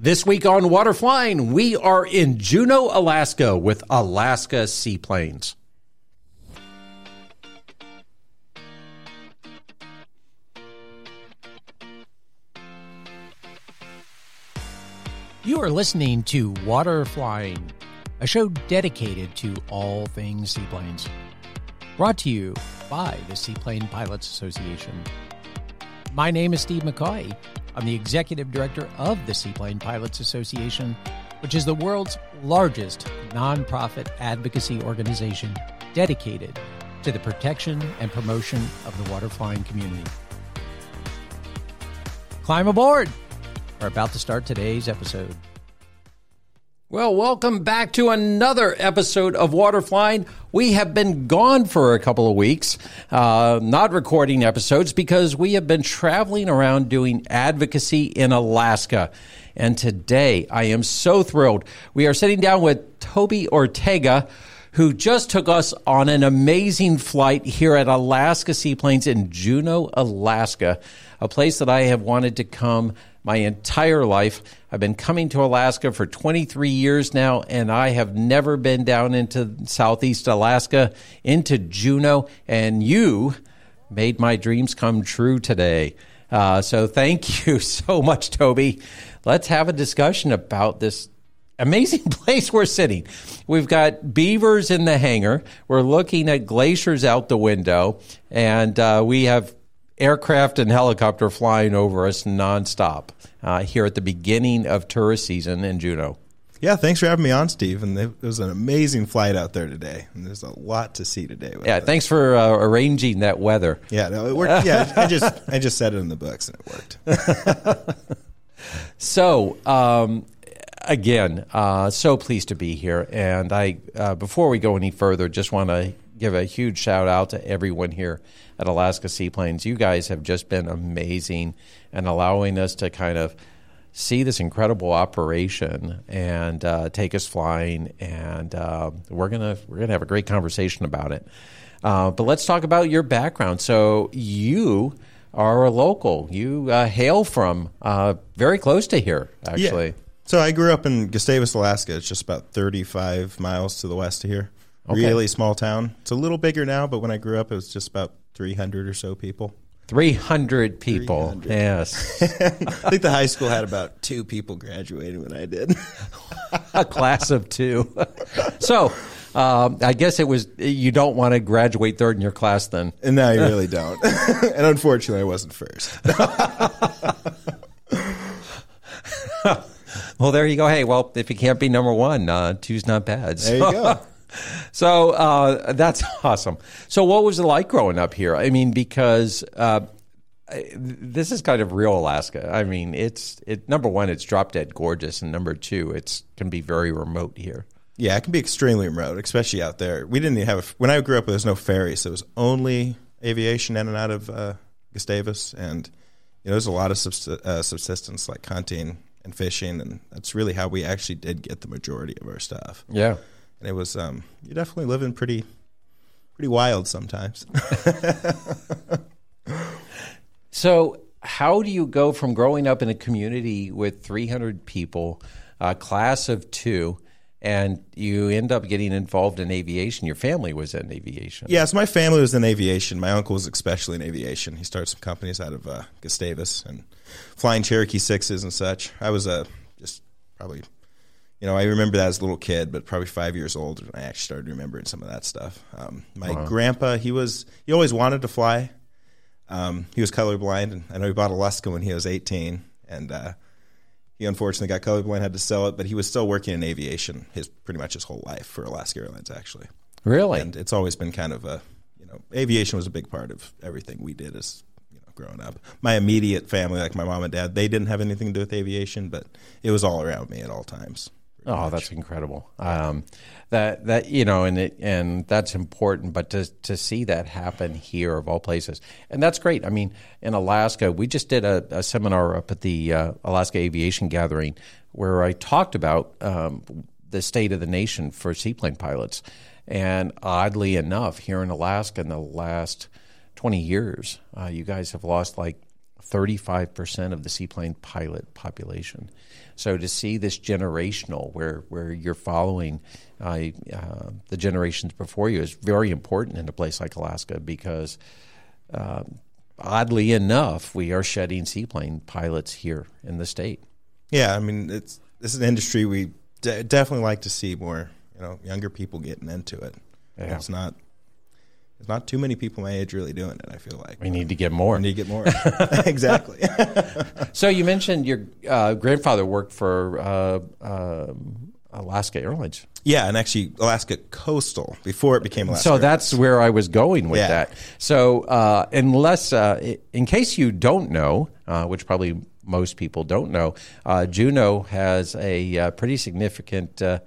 This week on Water Flying, we are in Juneau, Alaska with Alaska Seaplanes. You are listening to Water Flying, a show dedicated to all things seaplanes. Brought to you by the Seaplane Pilots Association. My name is Steve McCoy. I'm the executive director of the Seaplane Pilots Association, which is the world's largest nonprofit advocacy organization dedicated to the protection and promotion of the water flying community. Climb aboard! We're about to start today's episode. Well, welcome back to another episode of Water Flying. We have been gone for a couple of weeks, uh, not recording episodes because we have been traveling around doing advocacy in Alaska. And today I am so thrilled. We are sitting down with Toby Ortega, who just took us on an amazing flight here at Alaska Seaplanes in Juneau, Alaska, a place that I have wanted to come my entire life. I've been coming to Alaska for 23 years now, and I have never been down into Southeast Alaska, into Juneau, and you made my dreams come true today. Uh, so thank you so much, Toby. Let's have a discussion about this amazing place we're sitting. We've got beavers in the hangar. We're looking at glaciers out the window, and uh, we have aircraft and helicopter flying over us nonstop uh, here at the beginning of tourist season in Juneau. Yeah, thanks for having me on, Steve. And it was an amazing flight out there today. And there's a lot to see today. yeah, it. thanks for uh, arranging that weather. Yeah, no, it worked. Yeah, I just I just said it in the books and it worked. so, um, again, uh, so pleased to be here. And I, uh, before we go any further, just want to give a huge shout out to everyone here at Alaska Seaplanes. You guys have just been amazing and allowing us to kind of see this incredible operation and uh, take us flying. And uh, we're gonna we're gonna have a great conversation about it. Uh, but let's talk about your background. So you are a local. You uh, hail from uh, very close to here, actually. Yeah. So I grew up in Gustavus, Alaska. It's just about 35 miles to the west of here. Okay. Really small town. It's a little bigger now, but when I grew up, it was just about 300 or so people. 300 people. 300. Yes. I think the high school had about two people graduating when I did. a class of two. so, um, I guess it was you don't want to graduate third in your class then. And no, you really don't. and unfortunately, I wasn't first. well, there you go. Hey, well, if you can't be number one, uh, two's not bad. So. There you go. So uh, that's awesome. So what was it like growing up here? I mean, because uh, this is kind of real Alaska. I mean, it's it number one, it's drop dead gorgeous, and number two, it's can be very remote here. Yeah, it can be extremely remote, especially out there. We didn't even have a, when I grew up. There was no ferry, so it was only aviation in and out of uh, Gustavus, and you know, there's a lot of uh, subsistence like hunting and fishing, and that's really how we actually did get the majority of our stuff. Yeah and it was um, you're definitely living pretty pretty wild sometimes. so, how do you go from growing up in a community with 300 people, a class of two? and you end up getting involved in aviation. Your family was in aviation. Yes, yeah, so my family was in aviation. My uncle was especially in aviation. He started some companies out of uh, Gustavus and flying Cherokee sixes and such. I was uh, just probably you know, I remember that as a little kid, but probably five years old, I actually started remembering some of that stuff. Um, my wow. grandpa, he was he always wanted to fly. Um, he was colorblind, and I know he bought a Alaska when he was 18, and uh, he unfortunately got colorblind, had to sell it, but he was still working in aviation his pretty much his whole life for Alaska Airlines, actually. Really, and it's always been kind of a you know, aviation was a big part of everything we did as you know growing up. My immediate family, like my mom and dad, they didn't have anything to do with aviation, but it was all around me at all times. Oh, that's incredible. Um, that that you know, and it, and that's important. But to to see that happen here of all places, and that's great. I mean, in Alaska, we just did a, a seminar up at the uh, Alaska Aviation Gathering where I talked about um, the state of the nation for seaplane pilots. And oddly enough, here in Alaska, in the last twenty years, uh, you guys have lost like 35% of the seaplane pilot population. So to see this generational, where where you're following uh, uh, the generations before you, is very important in a place like Alaska because, uh, oddly enough, we are shedding seaplane pilots here in the state. Yeah, I mean, it's this is an industry we de- definitely like to see more, you know, younger people getting into it. Yeah. It's not there's not too many people my age really doing it. I feel like We need to get more. we need to get more. exactly. So you mentioned your uh, grandfather worked for uh, um Alaska Airlines. yeah, and actually Alaska Coastal before it became Alaska. So that's where I was going with Yeah. that. So uh, unless, uh, in case you don't know, uh, which probably most people don't know, uh, Juneau has a uh, pretty significant uh,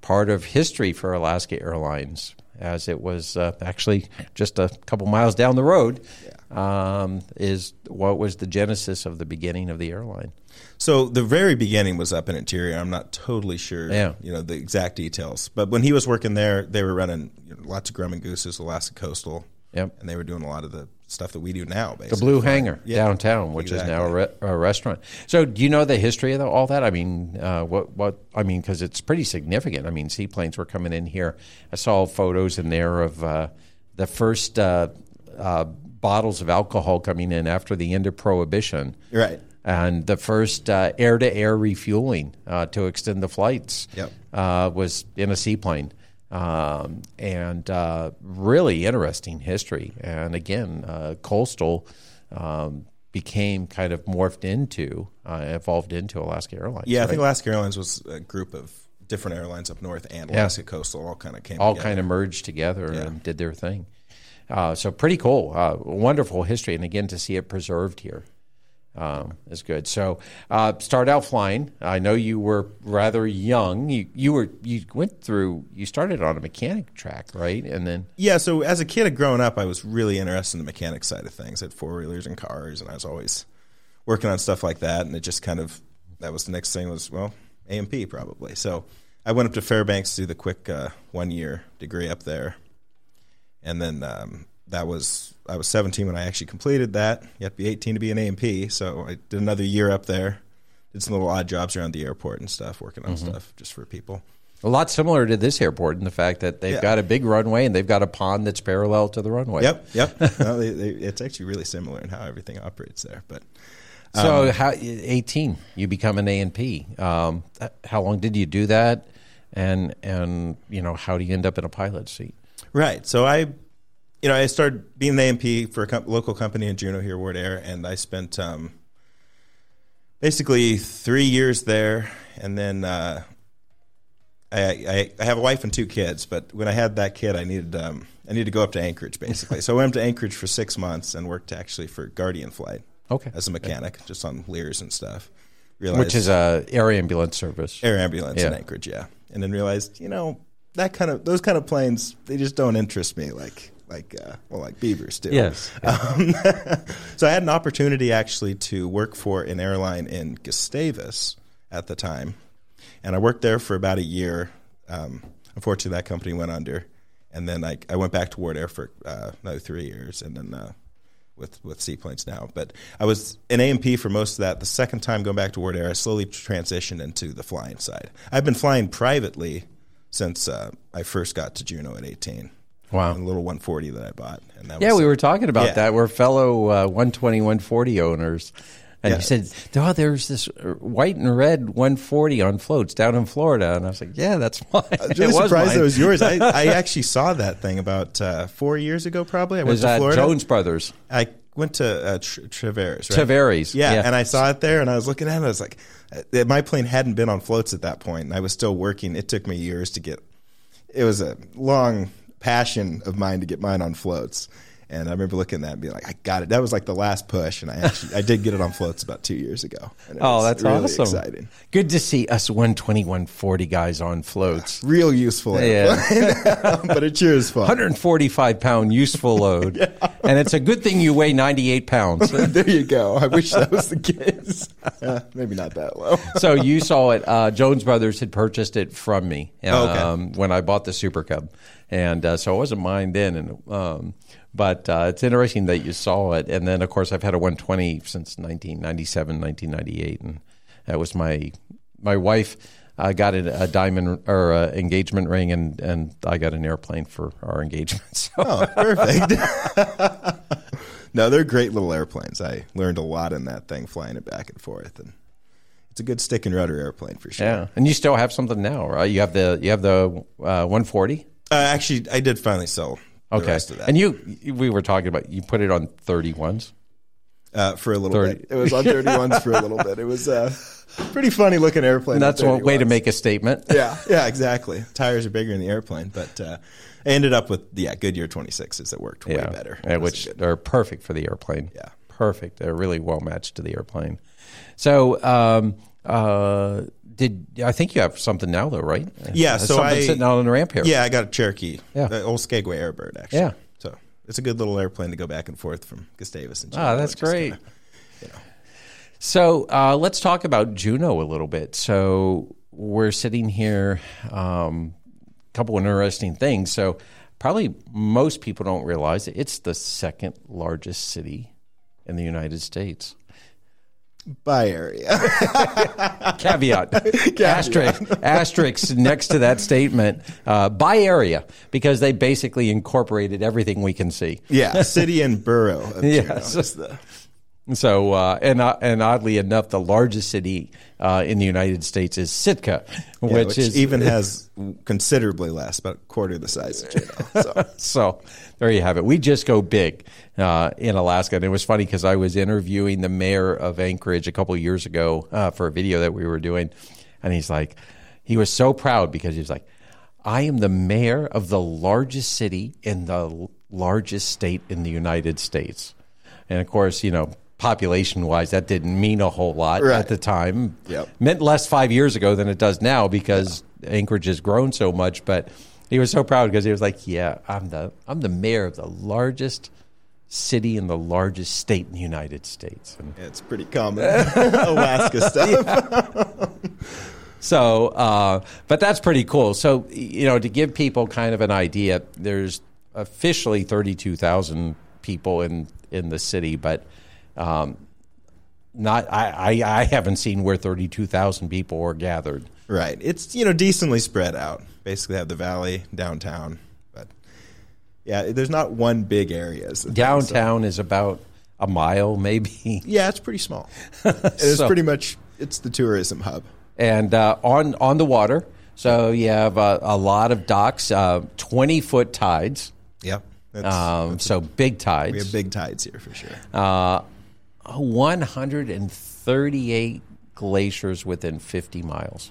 part of history for Alaska Airlines, as it was uh, actually just a couple miles down the road. Um, is what was the genesis of the beginning of the airline? So the very beginning was up in Interior. I'm not totally sure, Yeah. you know, the exact details. But when he was working there, they were running you know, lots of Grumman Gooses, Alaska Coastal, Yep. and they were doing a lot of the stuff that we do now, basically. The. Blue Hanger Yeah. downtown, which is now a, re- a restaurant. So, do you know the history of all that? I mean, uh, what what I mean, because it's pretty significant. I mean, seaplanes were coming in here. I saw photos in there of uh, the first uh, uh, bottles of alcohol coming in after the end of Prohibition, Right. and the first air to air refueling uh, to extend the flights Yep. uh, was in a seaplane. Um, and uh, really interesting history. And again, uh, coastal um, became kind of morphed into, uh, evolved into Alaska Airlines. Yeah, I think Alaska Airlines was a group of different airlines up north and Alaska Coastal all kind of came all together. kind of merged together and did their thing. Uh, so pretty cool, uh, wonderful history, and again to see it preserved here um, is good. So uh, start out flying. I know you were rather young. You you were you went through. You started on a mechanic track, right? And then Yeah, so as a kid growing up, I was really interested in the mechanic side of things. I had four wheelers and cars, and I was always working on stuff like that. And it just kind of that was the next thing was well AMP probably. So I went up to Fairbanks to do the quick uh, one year degree up there, and then um, that was I was 17 when I actually completed that. You have to be 18 to be an AMP, so I did another year up there. Did some little odd jobs around the airport and stuff, working on stuff just for people. a lot similar to this airport in the fact that they've Yeah. got a big runway and they've got a pond that's parallel to the runway. Yep, yep. no, they, they, it's actually really similar in how everything operates there. But So, how, 18, you become an A and P. Um, how long did you do that? And and you know, how do you end up in a pilot seat? right, so I, you know, I started being the AMP for a local company in Juneau here, Ward Air, and I spent um, basically three years there, and then uh, I, I I have a wife and two kids. But when I had that kid, I needed um, I needed to go up to Anchorage basically. so I went up to Anchorage for six months and worked actually for Guardian Flight Okay, as a mechanic, just on Lears and stuff. which is a air ambulance service. air ambulance in Anchorage, yeah. And then realized, you know, that kind of those kind of planes, they just don't interest me like like uh, well like beavers do. Yes. Um, so I had an opportunity actually to work for an airline in Gustavus at the time, and I worked there for about a year. Um, unfortunately, that company went under, and then I, I went back to Ward Air for uh, another three years, and then uh, with with seaplanes now. But I was in AMP for most of that. The second time going back to Ward Air, I slowly transitioned into the flying side. I've been flying privately since uh, I first got to Juneau at 18. Wow. A little 140 that I bought, and that Yeah, was, we were talking about Yeah. that. We're fellow uh, 120, 140 owners. And Yeah. you said, oh, there's this white and red 140 on floats down in Florida. And I was like, yeah, that's mine. I was really It was surprised mine. that was yours. I, I actually saw that thing about uh, four years ago, probably. I went was to Florida. Jones Brothers. I went to uh, Tr- Traveres, right? Tavares. Yeah, and I saw it there, and I was looking at it. And I was like, uh, my plane hadn't been on floats at that point, and I was still working. It took me years to get. It was a long passion of mine to get mine on floats, and I remember looking at that and being like, I got it. That was like the last push, and I actually I did get it on floats about two years ago. And it Oh, that's really awesome. Exciting, Good to see us 120, 140 guys on floats. real useful, Yeah. but it sure is fun. 145 pound useful load. And it's a good thing you weigh 98 pounds. there you go. I wish that was the case. Uh, maybe not that low. so you saw it. Uh, Jones Brothers had purchased it from me Oh, okay. um, when I bought the Super Cub, and uh, so it wasn't mine then. And um, but uh, it's interesting that you saw it. And then, of course, I've had a 120 since 1997, 1998, and that was my my wife. uh, got a, a diamond or a engagement ring, and, and I got an airplane for our engagement. So Oh, perfect. no, they're great little airplanes. I learned a lot in that thing, flying it back and forth, and it's a good stick and rudder airplane for sure. yeah, and you still have something now, right? You have the you have the uh, 140. Uh, actually, I did finally sell Okay, rest of that and you we were talking about you put it on 31s. uh, for a little 30. bit. It was on 31s for a little bit. It was a pretty funny looking airplane. And that's on one way to make a statement. yeah, yeah, exactly. Tires are bigger in the airplane, but uh, I ended up with yeah Goodyear 26s that worked way better. yeah, which are perfect for the airplane. Yeah. perfect. They're really well matched to the airplane. So, um, uh, did I think you have something now though, right? Yeah, Uh, so I- sitting out on the ramp here. Yeah, I got a Cherokee. Yeah. The old Skagway Airbird, actually. Yeah. So it's a good little airplane to go back and forth from Gustavus and Ah, Juneau, that's great. kinda- So uh, let's talk about Juneau a little bit. So we're sitting here, um, a couple of interesting things. So probably most people don't realize it. It's the second largest city in the United States. By area. Caveat, asterisk, asterisk next to that statement uh, by area because they basically incorporated everything we can see. yeah, city and borough Yes. the- So, uh, and uh, and oddly enough, the largest city uh, in the United States is Sitka, yeah, which, which, is even has considerably less, about a quarter the size of Juneau. So so. There you have it. We just go big uh, in Alaska, and it was funny because I was interviewing the mayor of Anchorage a couple of years ago uh, for a video that we were doing, and he's like, he was so proud because he was like, I am the mayor of the largest city in the largest state in the United States, and of course, you know. Population wise, that didn't mean a whole lot Right. at the time. Yep. Meant less five years ago than it does now because Anchorage has grown so much. But he was so proud because he was like, "Yeah, I'm the I'm the mayor of the largest city in the largest state in the United States." And yeah, it's pretty common Alaska stuff. so, uh, but that's pretty cool. So, you know, to give people kind of an idea, there's officially 32,000 people in in the city, but um, not I, I I haven't seen where 32,000 people were gathered. Right. It's you know decently spread out. Basically, have the valley, downtown, yeah, there's not one big area. is thing, so- Downtown is about a mile, maybe. yeah, it's pretty small. it's So- pretty much it's the tourism hub. and uh, on on the water. So you have uh, a lot of docks, uh, twenty foot tides. Yep. That's, Um, so big tides. we have big tides here for sure. uh, one hundred and thirty eight glaciers within fifty miles.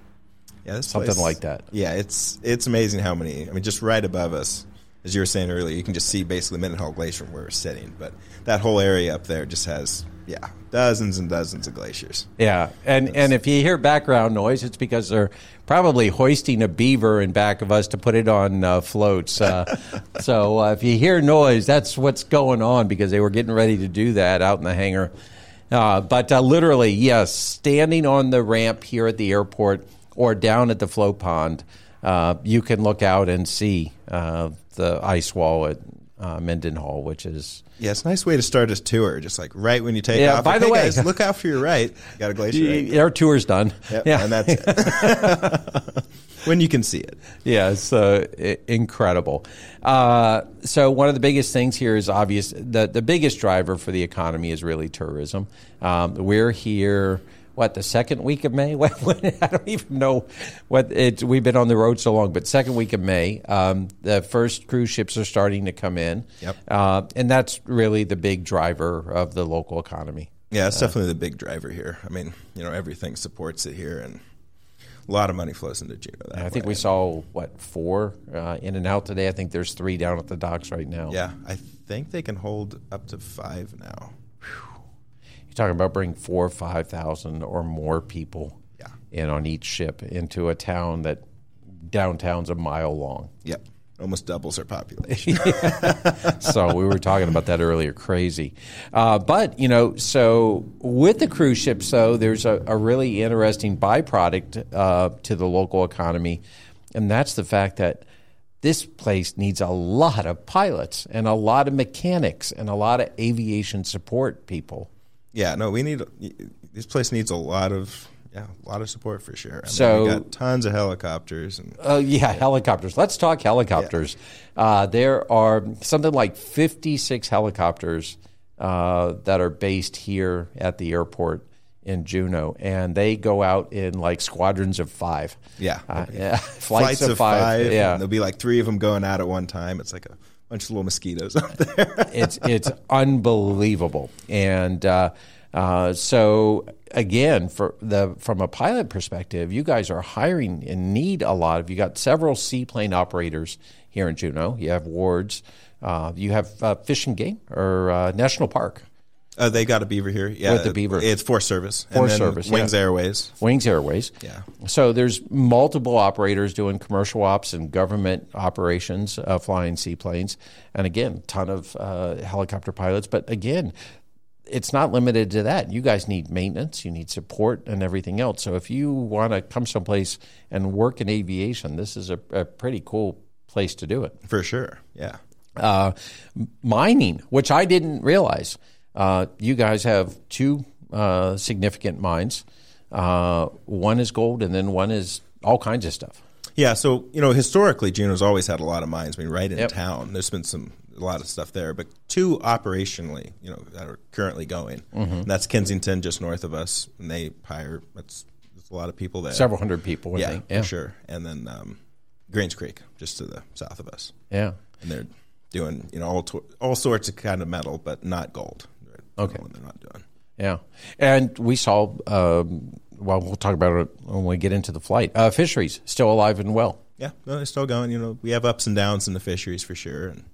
Yeah, something place- like that. Yeah, it's it's amazing how many. I mean, just right above us, as you were saying earlier, you can just see basically Mendenhall Glacier where we're sitting. But that whole area up there just has yeah dozens and dozens of glaciers. Yeah, and and if you hear background noise, it's because they're probably hoisting a beaver in back of us to put it on uh, floats. Uh, so uh, if you hear noise, that's what's going on because they were getting ready to do that out in the hangar. Uh, but uh, literally, yes, standing on the ramp here at the airport or down at the float pond, uh, you can look out and see uh, the ice wall at uh, Mendenhall, which is Yeah, it's a nice way to start a tour. Just like right when you take Yeah, off. by like, the "Hey, way- guys, look out for your right. You got a glacier. Right? our tour's done. Yep, Yeah, and that's it. when you can see it. Yeah, it's uh, incredible. Uh, so one of the biggest things here is obvious. The the biggest driver for the economy is really tourism. Um, we're here. What the second week of May? When, when, I don't even know what it's. We've been on the road so long, but second week of May, um, the first cruise ships are starting to come in. Yep. uh, and that's really the big driver of the local economy. Yeah, it's definitely the big driver here. I mean, you know, everything supports it here, and a lot of money flows into Juneau. That I think way. we saw what four uh, in and out today. I think there's three down at the docks right now. Yeah, I think they can hold up to five now. Talking about bringing four or five thousand or more people Yeah. in on each ship into a town that downtown's a mile long. Yep, almost doubles our population. so we were talking about that earlier. Crazy, uh, but you know, so with the cruise ships, though, there's a, a really interesting byproduct uh, to the local economy, and that's the fact that this place needs a lot of pilots and a lot of mechanics and a lot of aviation support people. Yeah, no, we need this place needs a lot of yeah, a lot of support for sure. I mean, So- we got tons of helicopters and Uh, yeah, helicopters. Let's talk helicopters. Uh, there are something like 56 helicopters uh, that are based here at the airport in Juneau, and they go out in like squadrons of five. yeah, Uh, yeah, flights, of five. Yeah, there'll be like three of them going out at one time. It's like a bunch of little mosquitoes up there. it's it's unbelievable, and uh, uh, so again, for the from a pilot perspective, you guys are hiring and need a lot of. You got several seaplane operators here in Juneau. You have wards. Uh, you have uh, Fish and Game or uh, National Park, uh, they got a beaver here. Yeah, With the beaver. It's Forest Service. Then Service, Wings yeah. Airways. Wings Airways. Yeah. So there's multiple operators doing commercial ops and government operations, uh, flying seaplanes, and again, ton of uh, helicopter pilots. But again, it's not limited to that. You guys need maintenance, you need support, and everything else. So if you want to come someplace and work in aviation, this is a, a pretty cool place to do it. For sure. Yeah. Uh, mining, which I didn't realize. Uh, you guys have two uh, significant mines. Uh, one is gold, and then one is all kinds of stuff. Yeah, so you know, historically, Juneau's always had a lot of mines. I mean, right in Yep. town, there's been some a lot of stuff there, but two operationally, you know, that are currently going. Mm-hmm. That's Kensington, just north of us, and they hire. That's there's a lot of people there. Several hundred people. I yeah, for sure. And then um, Greens Creek, just to the south of us, Yeah. and they're doing you know all to- all sorts of kind of metal, but not gold. Okay. What they're not doing. Yeah, and we saw. Um, well, we'll talk about it when we get into the flight. Uh, fisheries still alive and well. Yeah, no, they're still going. You know, we have ups and downs in the fisheries for sure, and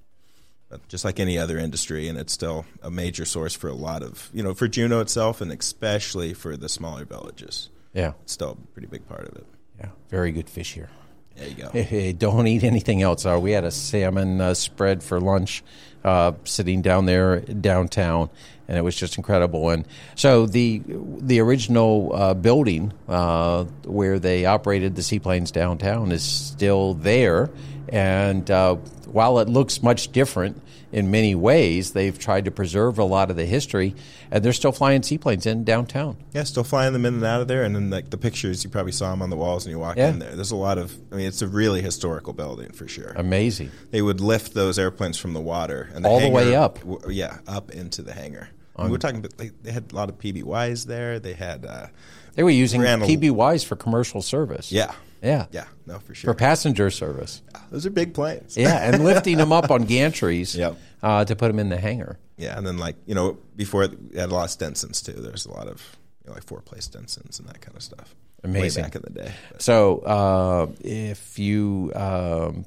but just like any other industry, and it's still a major source for a lot of you know for Juneau itself, and especially for the smaller villages. Yeah, It's still a pretty big part of it. yeah, very good fish here. There you go. Hey, don't eat anything else. Uh, we had a salmon uh, spread for lunch, uh, sitting down there downtown, and it was just incredible. And so the the original uh, building uh, where they operated the seaplanes downtown is still there, and uh, while it looks much different in many ways, they've tried to preserve a lot of the history, and they're still flying seaplanes in downtown. Yeah, still flying them in and out of there, and then like the pictures, you probably saw them on the walls when you walk Yeah. in there. There's a lot of. I mean, it's a really historical building for sure. Amazing. they would lift those airplanes from the water and All the way up. w- yeah, up into the hangar. We're talking, about they, they had a lot of PBYs there. They had, uh, They were using Ran PBYs for commercial service. yeah, Yeah. yeah, no, for sure For passenger service. Those are big planes. Yeah, and lifting them up on gantries Yep. uh, to put them in the hangar. Yeah, and then like you know before we had a lot of Stinsons too. There's a lot of you know, like four place Stinsons and that kind of stuff. Amazing. Way back in the day. But, So uh, if you um,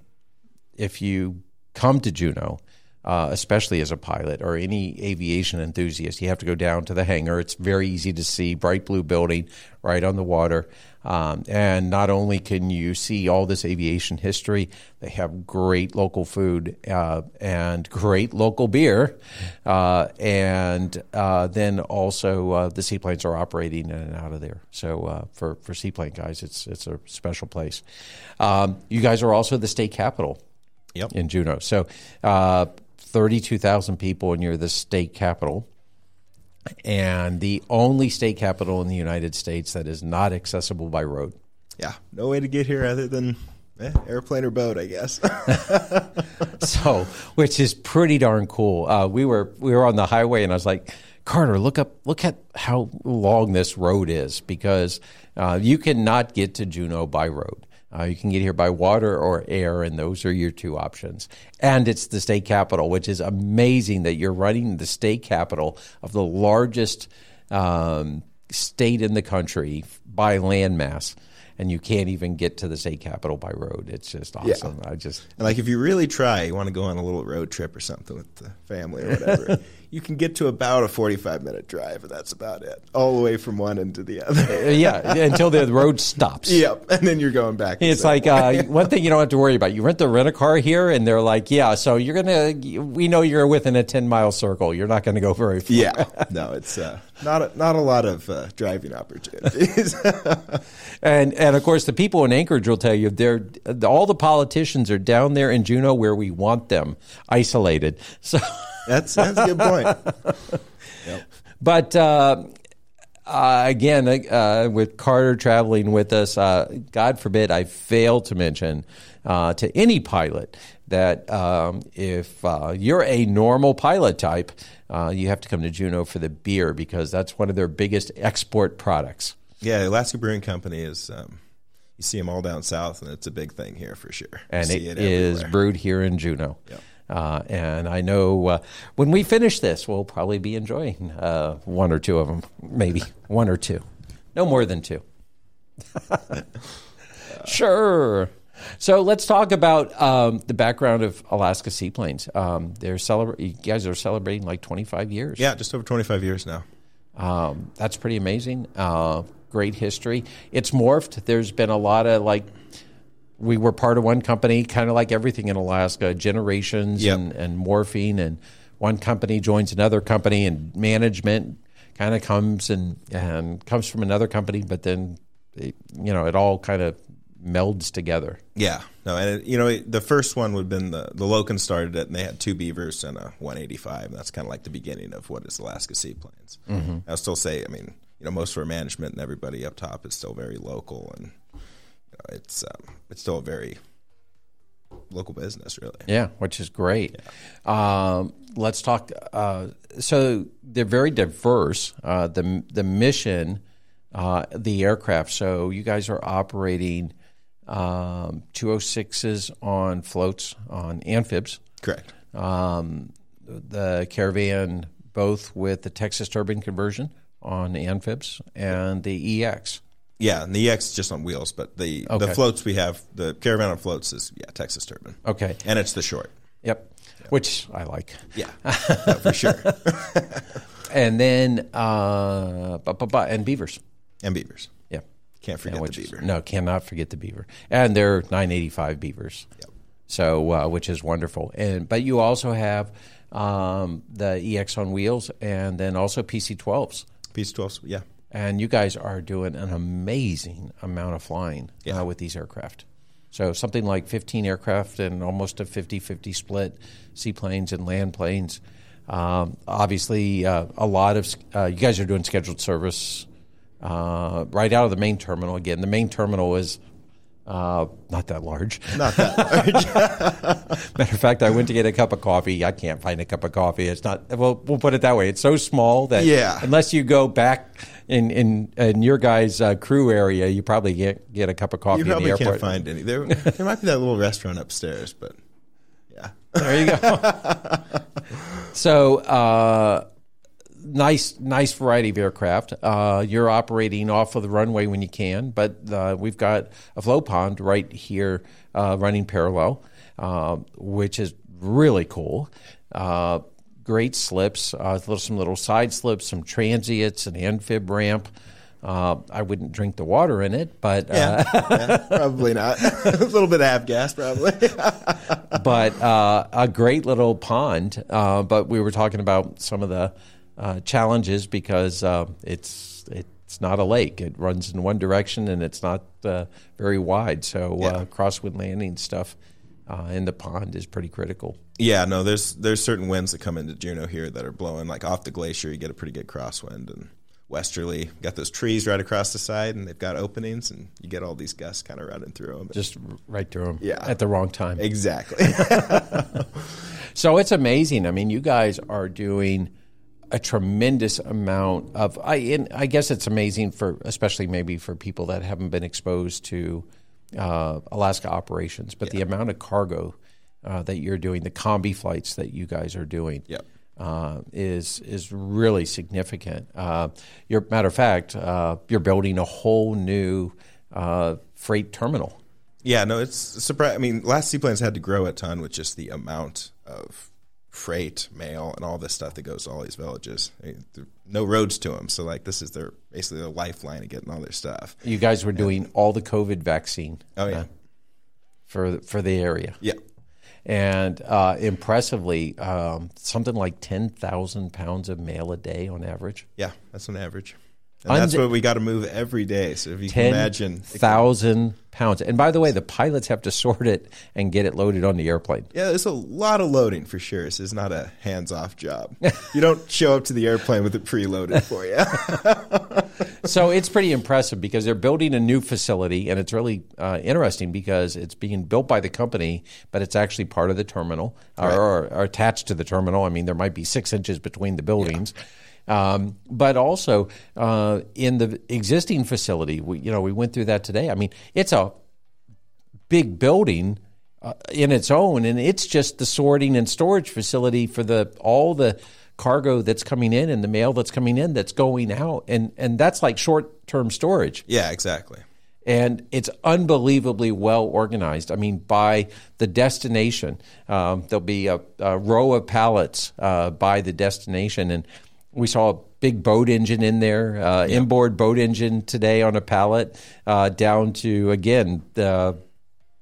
if you come to Juneau, uh, especially as a pilot or any aviation enthusiast, you have to go down to the hangar. It's very easy to see, bright blue building right on the water. Um, and not only can you see all this aviation history, they have great local food uh, and great local beer. Uh, and uh, then also uh, the seaplanes are operating in and out of there. So uh, for, for seaplane guys, it's, it's a special place. Um, you guys are also the state capital Yep. in Juneau. So uh, 32,000 people, and you're the state capital. And the only state capital in the United States that is not accessible by road. yeah, no way to get here other than eh, airplane or boat, I guess. so which is pretty darn cool. Uh, we were we were on the highway, and I was like, Carter, look up, look at how long this road is, because uh, you cannot get to Juneau by road. Uh, you can get here by water or air, and those are your two options. And it's the state capital, which is amazing that you're running the state capital of the largest um, state in the country by landmass, and you can't even get to the state capital by road. It's just awesome. I just And like if you really try, you want to go on a little road trip or something with the family or whatever, you can get to about a 45 minute drive, and that's about it. All the way from one end to the Uh, other. yeah, until the road stops. yep. And then you're going back. It's like uh, one thing you don't have to worry about. You rent the rent a car here, and they're like, "Yeah, so you're gonna. We know you're within a ten mile circle. You're not going to go very far." yeah. No, it's uh, not a, not a lot of uh, driving opportunities. and and of course, the people in Anchorage will tell you they're all the politicians are down there in Juneau where we want them, isolated. So That's that's a good point. But uh, uh, again, uh, with Carter traveling with us, uh, God forbid I fail to mention uh, to any pilot that um, if uh, you're a normal pilot type, you have to come to Juneau for the beer because that's one of their biggest export products. Yeah, Alaska Brewing Company is. Um, you see them all down south, and it's a big thing here for sure. And it see is brewed here in Juneau. Yep. Uh, and I know uh, when we finish this, we'll probably be enjoying uh, one or two of them, maybe one or two, no more than two. sure. So let's talk about um, the background of Alaska Seaplanes. Um, they're celebra- You guys are celebrating like 25 years. Yeah, just over 25 years now. Um, that's pretty amazing. Uh, great history. It's morphed. There's been a lot of like, we were part of one company, kind of like everything in Alaska, generations Yep. and, and morphing, and one company joins another company, and management kind of comes and and comes from another company, but then it, you know it all kind of melds together. Yeah, no, and it, you know the first one would have been the the Loken started it, and they had two Beavers and a 185. And that's kind of like the beginning of what is Alaska Seaplanes. Mm-hmm. I'll still say, I mean, you know, most of our management and everybody up top is still very local, and it's um, it's still a very local business, really. Yeah, which is great. Um, let's talk. Uh, so they're very diverse. Uh, the the mission, uh, the aircraft. So you guys are operating um, 206s on floats on amphibs. Correct. Um, the caravan, both with the Texas turbine conversion on amphibs and the EX. Yeah, and the EX is just on wheels, but the Okay. the floats we have, the caravan on floats is yeah Texas turbine, Okay. and it's the short. Yep. Which I like. Yeah, no, for sure. And then uh, bu- bu- bu- and beavers. And beavers, Yeah. can't forget which the beaver. no, cannot forget the beaver, and they're 985 beavers. Yep. So, uh, which is wonderful, and but you also have um, the EX on wheels, and then also PC12s, Piece 12, yeah. And you guys are doing an amazing amount of flying Yeah. uh, with these aircraft. So something like 15 aircraft and almost a 50-50 split, seaplanes and land planes. Um, obviously, uh, a lot of uh, you guys are doing scheduled service uh, right out of the main terminal. Again, the main terminal is uh, not that large. Not that. Matter of fact, I went to get a cup of coffee. I can't find a cup of coffee. It's not. Well, we'll put it that way. It's so small that Yeah. unless you go back in in, in your guys' uh, crew area, you probably can't get a cup of coffee You in the probably airport. can't find any. There, there might be that little restaurant upstairs, but yeah. There you go. so, uh, nice, nice variety of aircraft. Uh, you're operating off of the runway when you can, but uh, we've got a float pond right here uh, running parallel, uh, which is really cool. Uh, great slips, uh, some little side slips, some transients, an amphib ramp. Uh, I wouldn't drink the water in it, but uh, Yeah, probably not. a little bit of avgas, probably. but uh, a great little pond. Uh, but we were talking about some of the uh, challenges because uh, it's it's not a lake. It runs in one direction and it's not uh, very wide. So uh, Yeah. crosswind landing stuff uh, in the pond is pretty critical. yeah, no, there's there's certain winds that come into Juneau here that are blowing like off the glacier. You get a pretty good crosswind and westerly. Got those trees right across the side, and they've got openings, and you get all these gusts kind of running through them. Just right through them Yeah. at the wrong time. exactly. So it's amazing. I mean, you guys are doing a tremendous amount of. I and I guess it's amazing for, especially maybe for people that haven't been exposed to uh, Alaska operations, but the amount of cargo uh, that you're doing, the combi flights that you guys are doing. Uh, is is really significant. Uh, your matter of fact, uh, you're building a whole new uh, freight terminal. Yeah, no, it's surprising. I mean, Alaska Seaplanes had to grow a ton with just the amount of freight, mail, and all this stuff that goes to all these villages. There- no roads to them, so like this is their basically the lifeline of getting all their stuff. You guys were doing all the COVID vaccine Oh yeah, for for the area. yeah, and uh, impressively, um, something like ten thousand pounds of mail a day on average. yeah. That's on average. And that's what we got to move every day. So if you can imagine, it can- thousand pounds. And by the way, the pilots have to sort it and get it loaded on the airplane. yeah, there's a lot of loading for sure. This is not a hands-off job. you don't show up to the airplane with it preloaded for you. so it's pretty impressive because they're building a new facility, and it's really uh, interesting because it's being built by the company, but it's actually part of the terminal or, or, or attached to the terminal. I mean, there might be six inches between the buildings. Um, but also uh, in the existing facility, we, you know, we went through that today. I mean, it's a big building uh, in its own, and it's just the sorting and storage facility for the all the cargo that's coming in and the mail that's coming in that's going out, and and that's like short term storage, yeah, exactly. and it's unbelievably well organized. I mean, by the destination, um, there'll be a, a row of pallets uh, by the destination, and we saw a big boat engine in there, uh, inboard boat engine today on a pallet, uh, down to again the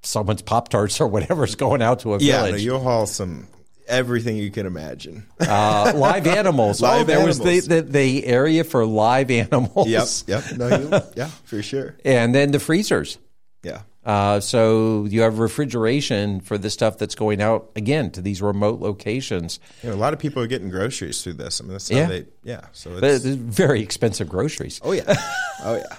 someone's pop tarts or whatever's going out to a Yeah, no, you'll haul some everything you can imagine. uh, live animals. Live oh, there was the, the the area for live animals. yep, yep. No, you, yeah, for sure. And then the freezers. Yeah, Uh, so you have refrigeration for the stuff that's going out again to these remote locations. you know, a lot of people are getting groceries through this. I mean, that's how Yeah. they. Yeah, so it's. it's very expensive groceries. Oh yeah, oh yeah.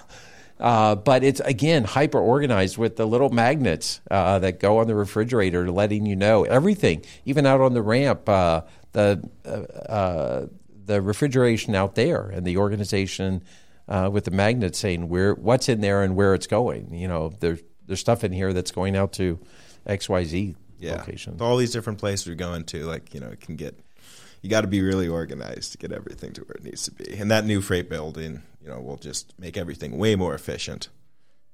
Uh, but it's again hyper organized with the little magnets uh, that go on the refrigerator, letting you know everything, even out on the ramp. Uh, the uh, uh, the refrigeration out there and the organization uh, with the magnets saying where what's in there and where it's going. You know, there's there's stuff in here that's going out to X Y Z yeah. location. All these different places we're going to, like you know, it can get. You got to be really organized to get everything to where it needs to be. And that new freight building, you know, will just make everything way more efficient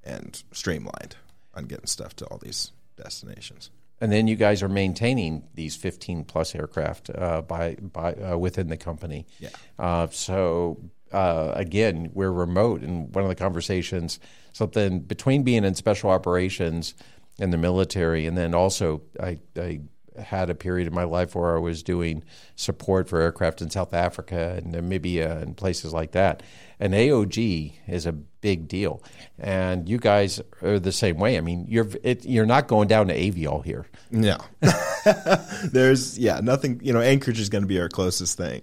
and streamlined on getting stuff to all these destinations. And then you guys are maintaining these 15 plus aircraft uh, by by uh, within the company. Yeah. Uh, so uh, again, we're remote, and one of the conversations, something between being in special operations and the military, and then also I, I had a period in my life where I was doing support for aircraft in South Africa and Namibia and places like that. And AOG is a big deal, and you guys are the same way. I mean, you're it, you're not going down to Aviall here. No, there's yeah nothing. You know, Anchorage is going to be our closest thing.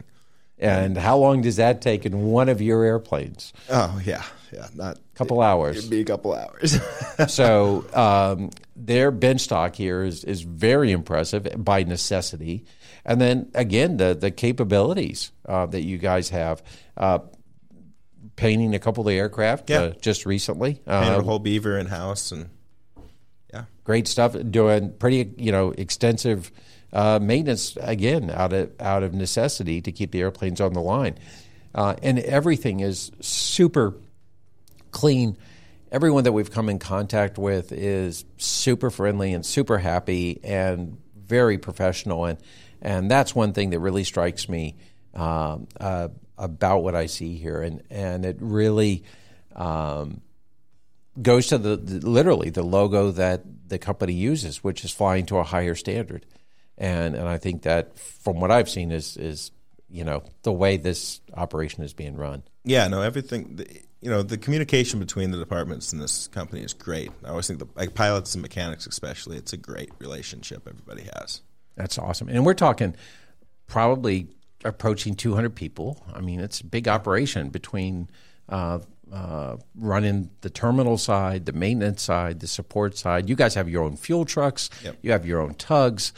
And how long does that take in one of your airplanes? Oh yeah, yeah, not a Couple hours. It'd be a couple hours. so um, their bench stock here is, is very impressive by necessity. And then again, the the capabilities uh, that you guys have. Uh, painting a couple of the aircraft Yeah. uh, just recently. Painted Uh, a whole beaver in house, and yeah, great stuff. Doing pretty you know extensive uh, maintenance again out of out of necessity to keep the airplanes on the line, uh, and everything is super clean. Everyone that we've come in contact with is super friendly and super happy and very professional, and and that's one thing that really strikes me um, uh, about what I see here, and and it really. Um, goes to the, the literally the logo that the company uses, which is flying to a higher standard, and and I think that from what I've seen is is you know the way this operation is being run. yeah. No, everything. The, you know, the communication between the departments in this company is great. I always think the like pilots and mechanics, especially, it's a great relationship everybody has. That's awesome, and we're talking probably approaching 200 people. I mean, it's a big operation between. Uh, uh, running the terminal side, the maintenance side, the support side. You guys have your own fuel trucks. Yep. You have your own tugs.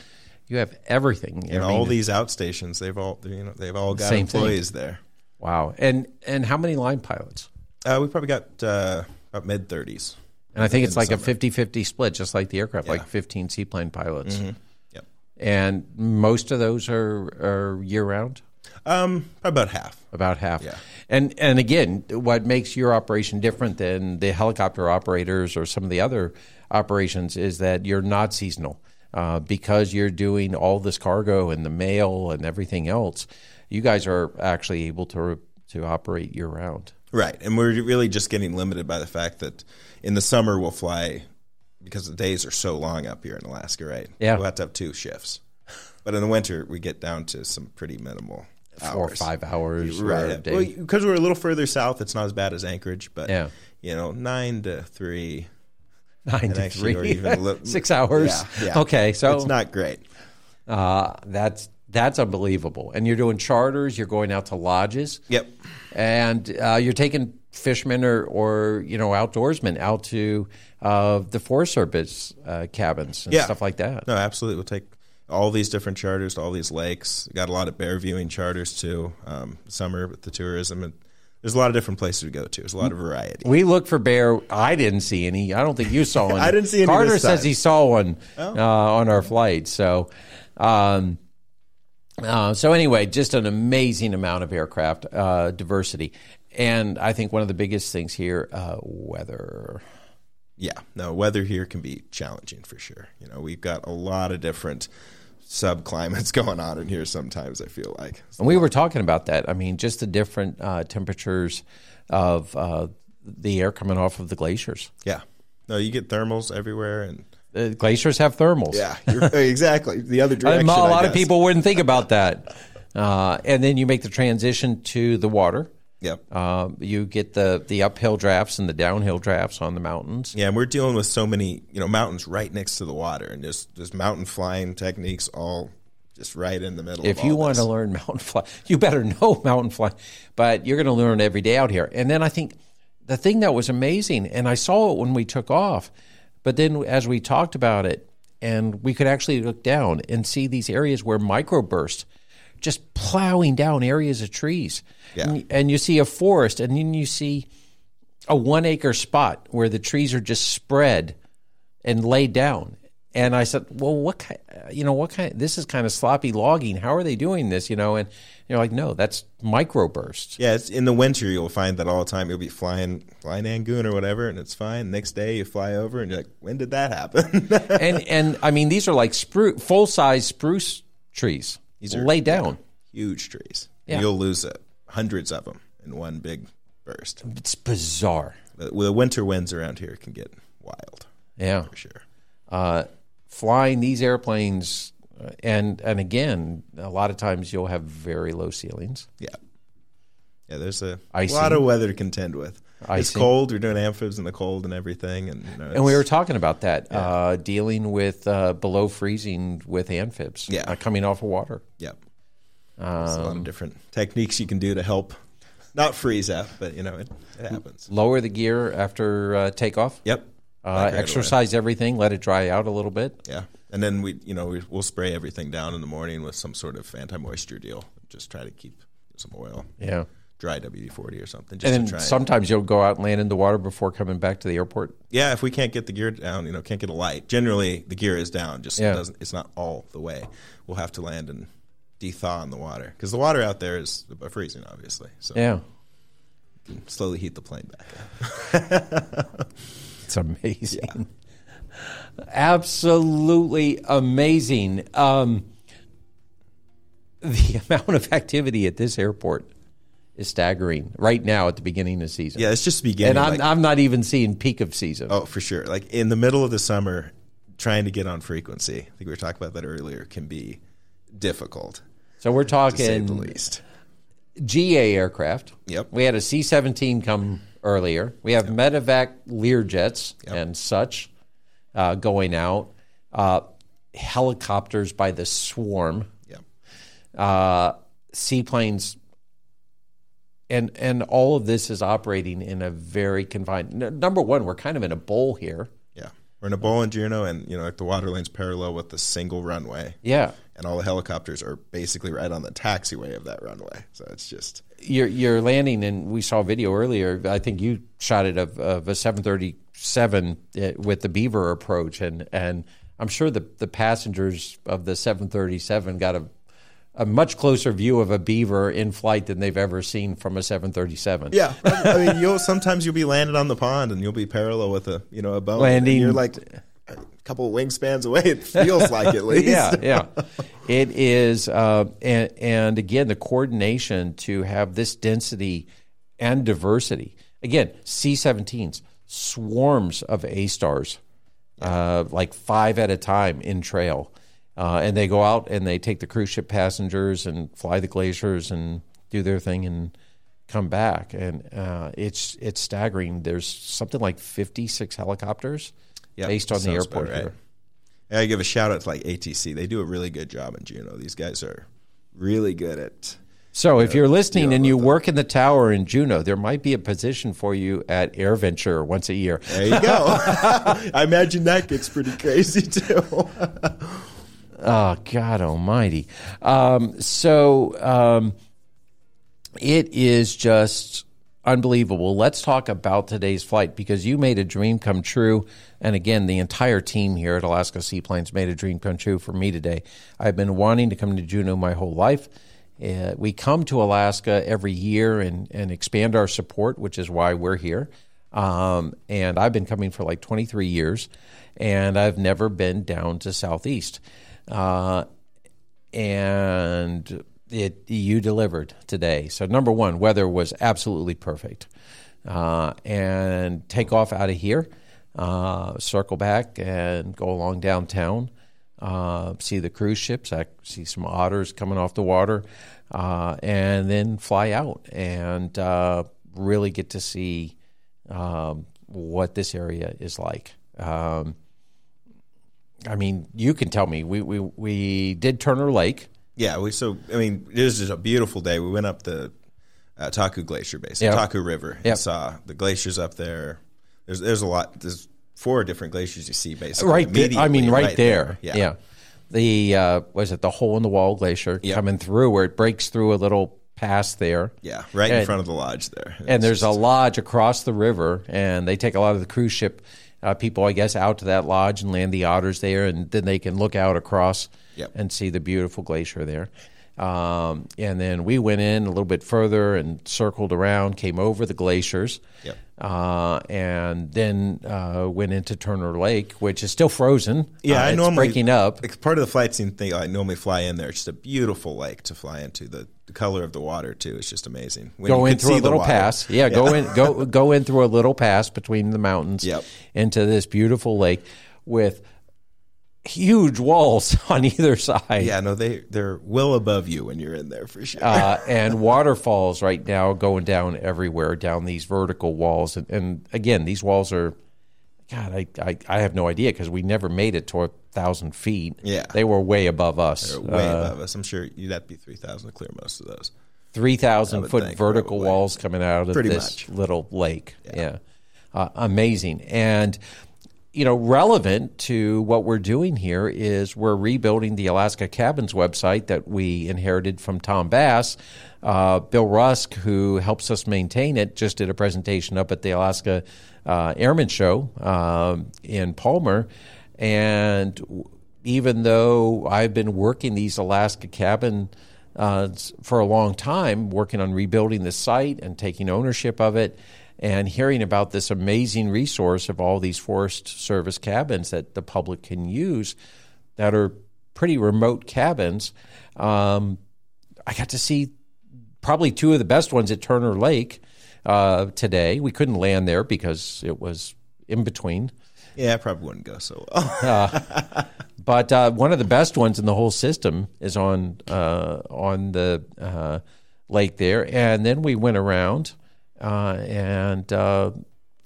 You have everything. And I mean, all these outstations, they've all you know they've all got Same thing. employees there. Wow. And and how many line pilots? Uh, we probably got uh, about mid thirties. And I think it's like a summer. 50-50 split, just like the aircraft, Yeah. like 15 seaplane pilots. Yep. And most of those are, are year round, Um, about half. about half. Yeah. And and again, what makes your operation different than the helicopter operators or some of the other operations is that you're not seasonal. Uh, because you're doing all this cargo and the mail and everything else, you guys are actually able to to operate year round. Right, and we're really just getting limited by the fact that in the summer we'll fly because the days are so long up here in Alaska. Right? Yeah. we'll have to have two shifts. But in the winter we get down to some pretty minimal four or five hours, right? Because we're a little further south, it's not as bad as Anchorage, but Yeah. you know, nine to three. Nine to actually, or three, even a little- six hours. Yeah, yeah. Okay, so it's not great. uh, that's that's unbelievable. And you're doing charters. You're going out to lodges. Yep. and uh, you're taking fishermen or, or you know outdoorsmen out to uh, the Forest Service uh, cabins and Yeah. stuff like that. No, absolutely. We'll take all these different charters to all these lakes. Got a lot of bear viewing charters too. Um, summer with the tourism, and there's a lot of different places to go to. There's a lot of variety. We look for bear. I didn't see any. I don't think you saw one. I didn't see any Carter says he saw one Oh. uh, on our flight. So, um, uh, so anyway, just an amazing amount of aircraft uh, diversity, and I think one of the biggest things here, uh, weather. Yeah, no, weather here can be challenging for sure. You know, we've got a lot of different subclimates going on in here. Sometimes I feel like And we were talking about that. I mean, just the different uh, temperatures of uh, the air coming off of the glaciers. yeah, no, you get thermals everywhere, and The glaciers have thermals. yeah, you're, exactly the other direction. a I lot of people wouldn't think about that. Uh, and then you make the transition to the water. Yep. Uh, you get the, the uphill drafts and the downhill drafts on the mountains. Yeah, and we're dealing with so many, you know, mountains right next to the water, and just just mountain flying techniques all just right in the middle. If you want this. to learn mountain fly, you better know mountain fly. But you're going to learn every day out here. And then I think the thing that was amazing, and I saw it when we took off, but then as we talked about it, and we could actually look down and see these areas where microburst just plowing down areas of trees. Yeah. And, and you see a forest, and then you see a one acre spot where the trees are just spread and laid down. And I said, "Well, what kind? You know, what kind? This is kind of sloppy logging. How are they doing this? You know?" And you're like, "No, that's microbursts." Yeah, it's in the winter you'll find that all the time. You'll be flying flying Angoon or whatever, and it's fine. Next day you fly over, and you're like, when did that happen? and and I mean, these are like spruce, full size spruce trees These are- laid down. Huge trees. Yeah. You'll lose uh, hundreds of them in one big burst. It's bizarre. The, the winter winds around here can get wild Yeah. for sure. uh, flying these airplanes, uh, and and again, a lot of times you'll have very low ceilings. Yeah. Yeah, there's a Icy. lot of weather to contend with. It's Icy. cold. We're doing amphibs in the cold and everything, and you know, And we were talking about that, uh, dealing with uh, below freezing with amphibs, Yeah. uh, coming off of water. Yep. There's a lot Um, of different techniques you can do to help not freeze out, but you know it, it happens. Lower the gear after uh, takeoff. Yep. Uh, right away. exercise everything. Let it dry out a little bit. Yeah, and then we, you know, we, we'll spray everything down in the morning with some sort of anti-moisture deal. Just try to keep some oil, Yeah. Dry WD forty or something. Just And to then sometimes you'll go out and land in the water before coming back to the airport. yeah, if we can't get the gear down, you know, can't get a light. Generally, the gear is down. Just Yeah. it doesn't. It's not all the way. We'll have to land and de-thaw in the water because the water out there is freezing, obviously. So Yeah. slowly heat the plane back up. It's amazing. Absolutely amazing. Um, the amount of activity at this airport is staggering right now at the beginning of the season. Yeah, it's just beginning. and I'm, like- I'm not even seeing peak of season. Oh, for sure. Like in the middle of the summer, trying to get on frequency. I think we were talking about that earlier. Can be difficult so we're talking the least. GA aircraft. Yep. We had a C 17 come earlier. We have medevac Learjets Yep. and such uh, going out. Uh, helicopters by the swarm. Yep. uh, seaplanes, and and all of this is operating in a very confined. n- Number one, we're kind of in a bowl here. Yeah. We're in a bowl in Juneau, and you know, like the water lane's parallel with the single runway, Yeah, and all the helicopters are basically right on the taxiway of that runway. So it's just you're you're landing, and we saw a video earlier. I think you shot it of, of a 737 uh, with the Beaver approach, and and I'm sure the the passengers of the 737 got a a much closer view of a beaver in flight than they've ever seen from a 737. yeah. I mean, you'll sometimes you'll be landed on the pond, and you'll be parallel with a you know a boat. Landing- and you're like a couple of wingspans away. It feels like at least. yeah, yeah. It is, uh, and, and again, the coordination to have this density and diversity. Again, C-17s, swarms of AStars, uh, like five at a time in trail. Uh, and they go out and they take the cruise ship passengers and fly the glaciers and do their thing and come back. And uh, it's it's staggering. There's something like 56 helicopters Yep, based on the airport right. here. Yeah, I give a shout out to like ATC. They do a really good job in Juneau. These guys are really good at. So if you're listening and you with work in the tower in Juneau, there might be a position for you at AirVenture once a year. There you go. I imagine that gets pretty crazy too. Oh God Almighty! Um, so um, it is just unbelievable. Let's talk about today's flight because you made a dream come true, and again, the entire team here at Alaska Seaplanes made a dream come true for me today. I've been wanting to come to Juneau my whole life. Uh, we come to Alaska every year and, and expand our support, which is why we're here. Um, and I've been coming for like 23 years, and I've never been down to Southeast. Uh, and it you delivered today. So number one, weather was absolutely perfect, uh, and take off out of here, uh, circle back and go along downtown, uh, see the cruise ships, I see some otters coming off the water, uh, and then fly out and uh, really get to see um, what this area is like. Um, I mean, you can tell me. We we we did Turner Lake. yeah, we so I mean it was just a beautiful day. We went up the uh, Taku Glacier Base, Yep. Taku River, Yep. and saw the glaciers up there. There's there's a lot. There's four different glaciers you see basically. right there, I mean, immediately right, there. Yeah. The uh, was it the hole in the wall glacier Yep. coming through where it breaks through a little pass there. Yeah, right in front of the lodge there. And there's a lodge across the river, and they take a lot of the cruise ship uh, people, I guess, out to that lodge and land the otters there, and then they can look out across Yep. and see the beautiful glacier there. Um, and then we went in a little bit further and circled around, came over the glaciers, Yep. Uh, and then uh, went into Turner Lake, which is still frozen. Yeah, Uh, I it's normally breaking up. Like part of the flightseeing thing, I normally fly in there. It's just a beautiful lake to fly into. The, the color of the water too is just amazing. When go you in through a little pass. Yeah, go in go go in through a little pass between the mountains Yep. into this beautiful lake with huge walls on either side. Yeah, no, they they're well above you when you're in there for sure. Uh, and waterfalls right now going down everywhere down these vertical walls and, and again these walls are god i, I, I have no idea because we never made it to a thousand feet Yeah. they were way above us They're way Uh, above us. I'm sure you'd have to be three thousand to clear most of those. 3,000 foot vertical probably. walls coming out of Pretty this much. little lake. Yeah. Uh, amazing. And, you know, relevant to what we're doing here is we're rebuilding the Alaska Cabins website that we inherited from Tom Bass. Uh, Bill Rusk, who helps us maintain it, just did a presentation up at the Alaska uh, Airman Show um, in Palmer. And even though I've been working these Alaska cabin uh, for a long time, working on rebuilding the site and taking ownership of it, and hearing about this amazing resource of all these Forest Service cabins that the public can use that are pretty remote cabins. Um, I got to see probably two of the best ones at Turner Lake uh, today. We couldn't land there because it was in between. Yeah, it probably wouldn't go so well. But uh, one of the best ones in the whole system is on uh, on the uh, lake there, and then we went around uh, and uh,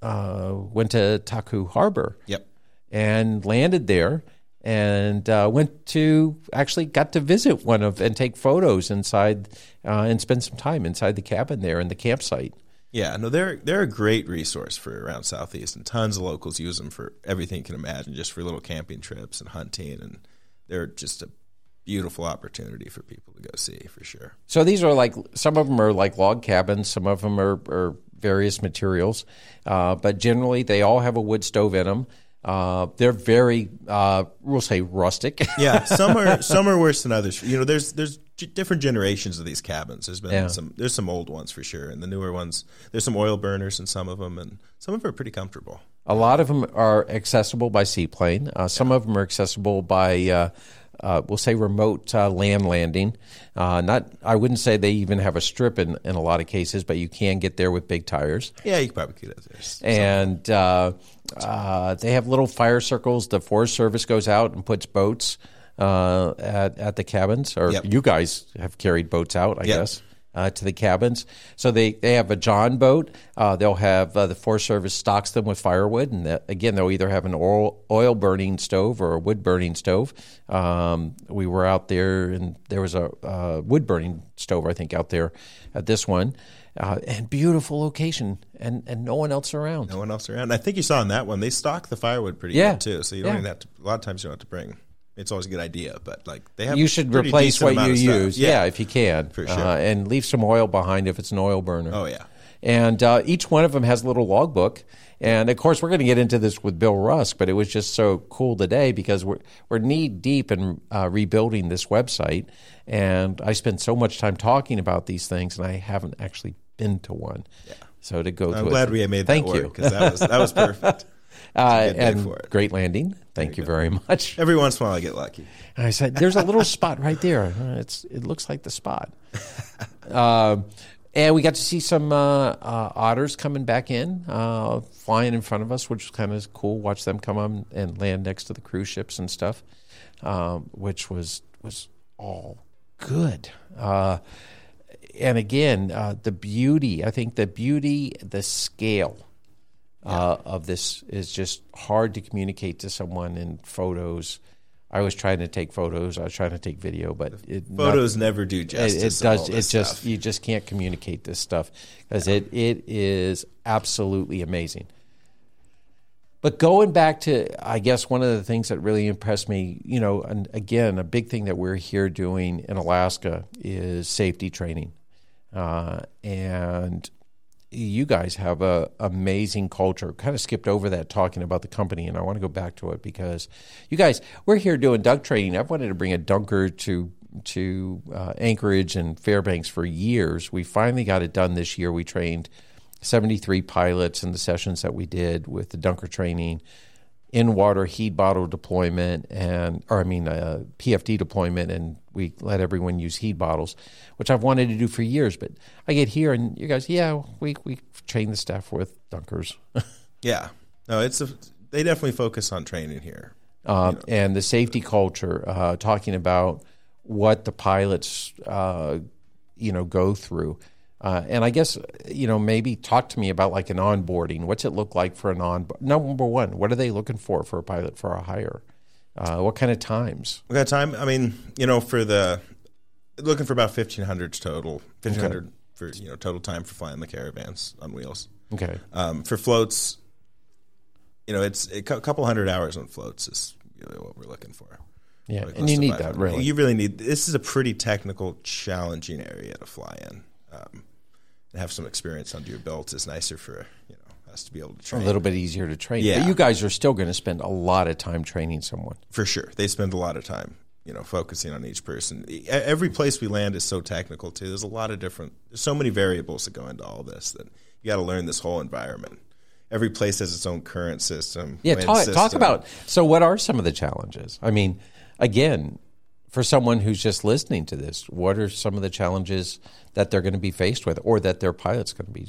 uh, went to Taku Harbor yep. and landed there, and uh, went to actually got to visit one of and take photos inside uh, and spend some time inside the cabin there in the campsite. Yeah, no, they're they're a great resource for around southeast, and tons of locals use them for everything you can imagine, just for little camping trips and hunting, and they're just a beautiful opportunity for people to go see for sure. So these are like some of them are like log cabins, some of them are, are various materials, uh, but generally they all have a wood stove in them. Uh, they're very, uh, we'll say, rustic. Yeah, some are some are worse than others. You know, there's there's different generations of these cabins. There's been Yeah. some there's some old ones for sure, and the newer ones there's some oil burners in some of them, and some of them are pretty comfortable. A lot of them are accessible by seaplane. Uh, some of them are accessible by, uh, we'll say, remote uh, land landing. Uh, not, I wouldn't say they even have a strip in, in a lot of cases, but you can get there with big tires. Yeah, you could probably get it. There's and uh, uh, they have little fire circles. The Forest Service goes out and puts boats uh, at at the cabins, or Yep. you guys have carried boats out, I Yep. guess. Uh, to the cabins, so they, they have a John boat. Uh, they'll have uh, the Forest Service stocks them with firewood, and that, again they'll either have an oil oil burning stove or a wood burning stove. Um, we were out there, and there was a uh, wood burning stove, I think, out there at this one, uh, and beautiful location, and and no one else around. No one else around. I think you saw in that one they stock the firewood pretty Yeah. good too. So you don't Yeah. even have to. A lot of times you don't have to bring. It's always a good idea, but like they have. you should replace what you use, yeah. if you can, For sure. uh, and leave some oil behind if it's an oil burner. Oh yeah. And uh, each one of them has a little logbook. And of course, we're going to get into this with Bill Rusk, but it was just so cool today because we're, we're knee deep in uh, rebuilding this website. And I spend so much time talking about these things, and I haven't actually been to one. So to go I'm to glad it, we made thank that you. because that was that was perfect. Uh, and for it. great landing. Thank you very much. Every once in a while, I get lucky. And I said, "There's a little spot right there. Uh, It's it looks like the spot." Um and we got to see some uh, uh, otters coming back in, uh, flying in front of us, which was kind of cool. Watch them come on and land next to the cruise ships and stuff, um, which was was all good. Uh, and again, uh, the beauty. I think the beauty, the scale uh, of this is just hard to communicate to someone in photos. I was trying to take photos. I was trying to take video, but it Photos never do It, justice. it all does. It just stuff. you just can't communicate this stuff because it it is absolutely amazing. But going back to, I guess one of the things that really impressed me, you know, and again, a big thing that we're here doing in Alaska is safety training, uh, and you guys have a amazing culture. Kind of skipped over that talking about the company, and I want to go back to it because you guys, we're here doing duck training. I've wanted to bring a dunker to to uh, Anchorage and Fairbanks for years. We finally got it done this year. We trained 73 pilots in the sessions that we did with the dunker training in water HEED bottle deployment and or I mean uh, PFD deployment and we let everyone use HEED bottles which I've wanted to do for years but I get here and you guys yeah we we train the staff with dunkers yeah. No, it's a. They definitely focus on training here. um, and the safety culture uh, talking about what the pilots uh, you know go through uh, and I guess you know maybe talk to me about like an onboarding what's it look like for an on number one what are they looking for for a pilot for a hire uh, what kind of times We got time. I mean, you know, for the looking for about fifteen hundred total. Fifteen hundred for you know total time for flying the caravans on wheels. okay Um, for floats, you know, it's a couple hundred hours on floats is really what we're looking for. Yeah, and you need that 500. really. You really need. This is a pretty technical, challenging area to fly in. Um, and have some experience under your belt is nicer for you know us to be able to train. a little bit easier to train. Yeah. But you guys are still going to spend a lot of time training someone. for sure. They spend a lot of time, you know, focusing on each person. Every place we land is so technical too. There's a lot of different. There's so many variables that go into all this that you got to learn this whole environment. Every place has its own current system. Yeah, talk, talk about. So, what are some of the challenges? I mean, again, for someone who's just listening to this, what are some of the challenges that they're going to be faced with, or that their pilot's going to be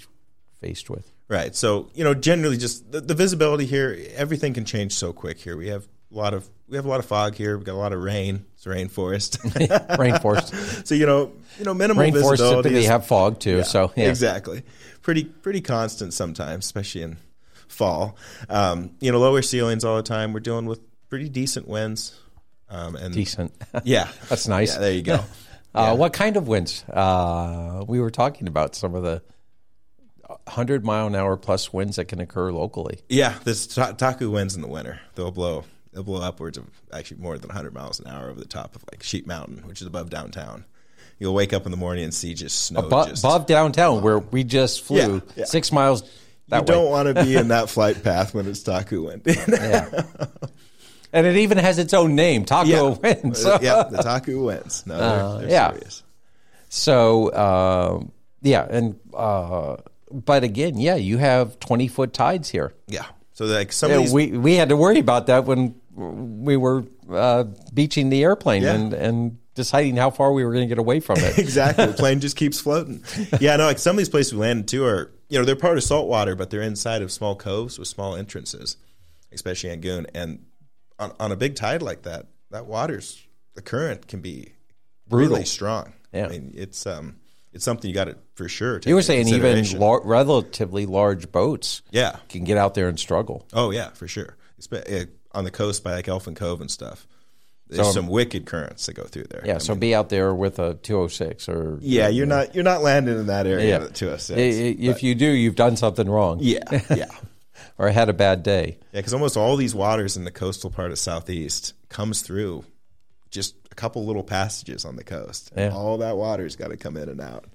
faced with? Right. So you know, generally, just the, the visibility here. Everything can change so quick here. We have a lot of we have a lot of fog here. We've got a lot of rain. It's a rainforest. Rainforest, so you know, you know, minimal rainforest visibility. typically is- have fog too. so, yeah. exactly, pretty pretty constant sometimes, especially in fall. Um, you know, lower ceilings all the time. We're dealing with pretty decent winds. Um, and decent. yeah, That's nice. Yeah, there you go. Uh, what kind of winds? Uh, we were talking about some of the hundred mile an hour plus winds that can occur locally. Yeah, this ta- Taku winds in the winter. They'll blow. They'll blow upwards of actually more than 100 miles an hour over the top of like Sheep Mountain, which is above downtown. You'll wake up in the morning and see just snow. Above, just, above downtown, where we just flew Yeah, yeah. six miles you way. don't want to be in that flight path when it's Taku wind. Yeah. and it even has its own name, Taku Winds. Uh, yeah, the Taku winds. No, they're, Uh, they're yeah. serious. So, um, yeah, and uh, but again, yeah, you have twenty foot tides here. Yeah. So like some Yeah, of these, we we had to worry about that when we were uh, beaching the airplane Yeah. and and deciding how far we were going to get away from it. exactly. The plane just keeps floating. Yeah, no, like some of these places we landed to are, you know, they're part of salt water, but they're inside of small coves with small entrances, especially Angoon. And on, on a big tide like that, that water's the current can be Brutal. really strong. Yeah. I mean, it's um, it's something you got to for sure. You were saying even lar- relatively large boats yeah. can get out there and struggle. Oh yeah, for sure. Espe- eh, on the coast by like Elfin Cove and stuff. There's So- some wicked currents that go through there. Yeah, I so mean, be out there with a 206 or yeah, you're not you're not landing in that area Yeah. to us. I- I- if you do, you've done something wrong yeah, yeah. or had a bad day. Yeah, because almost all these waters in the coastal part of southeast comes through just a couple little passages on the coast. And Yeah. All that water's got to come in and out.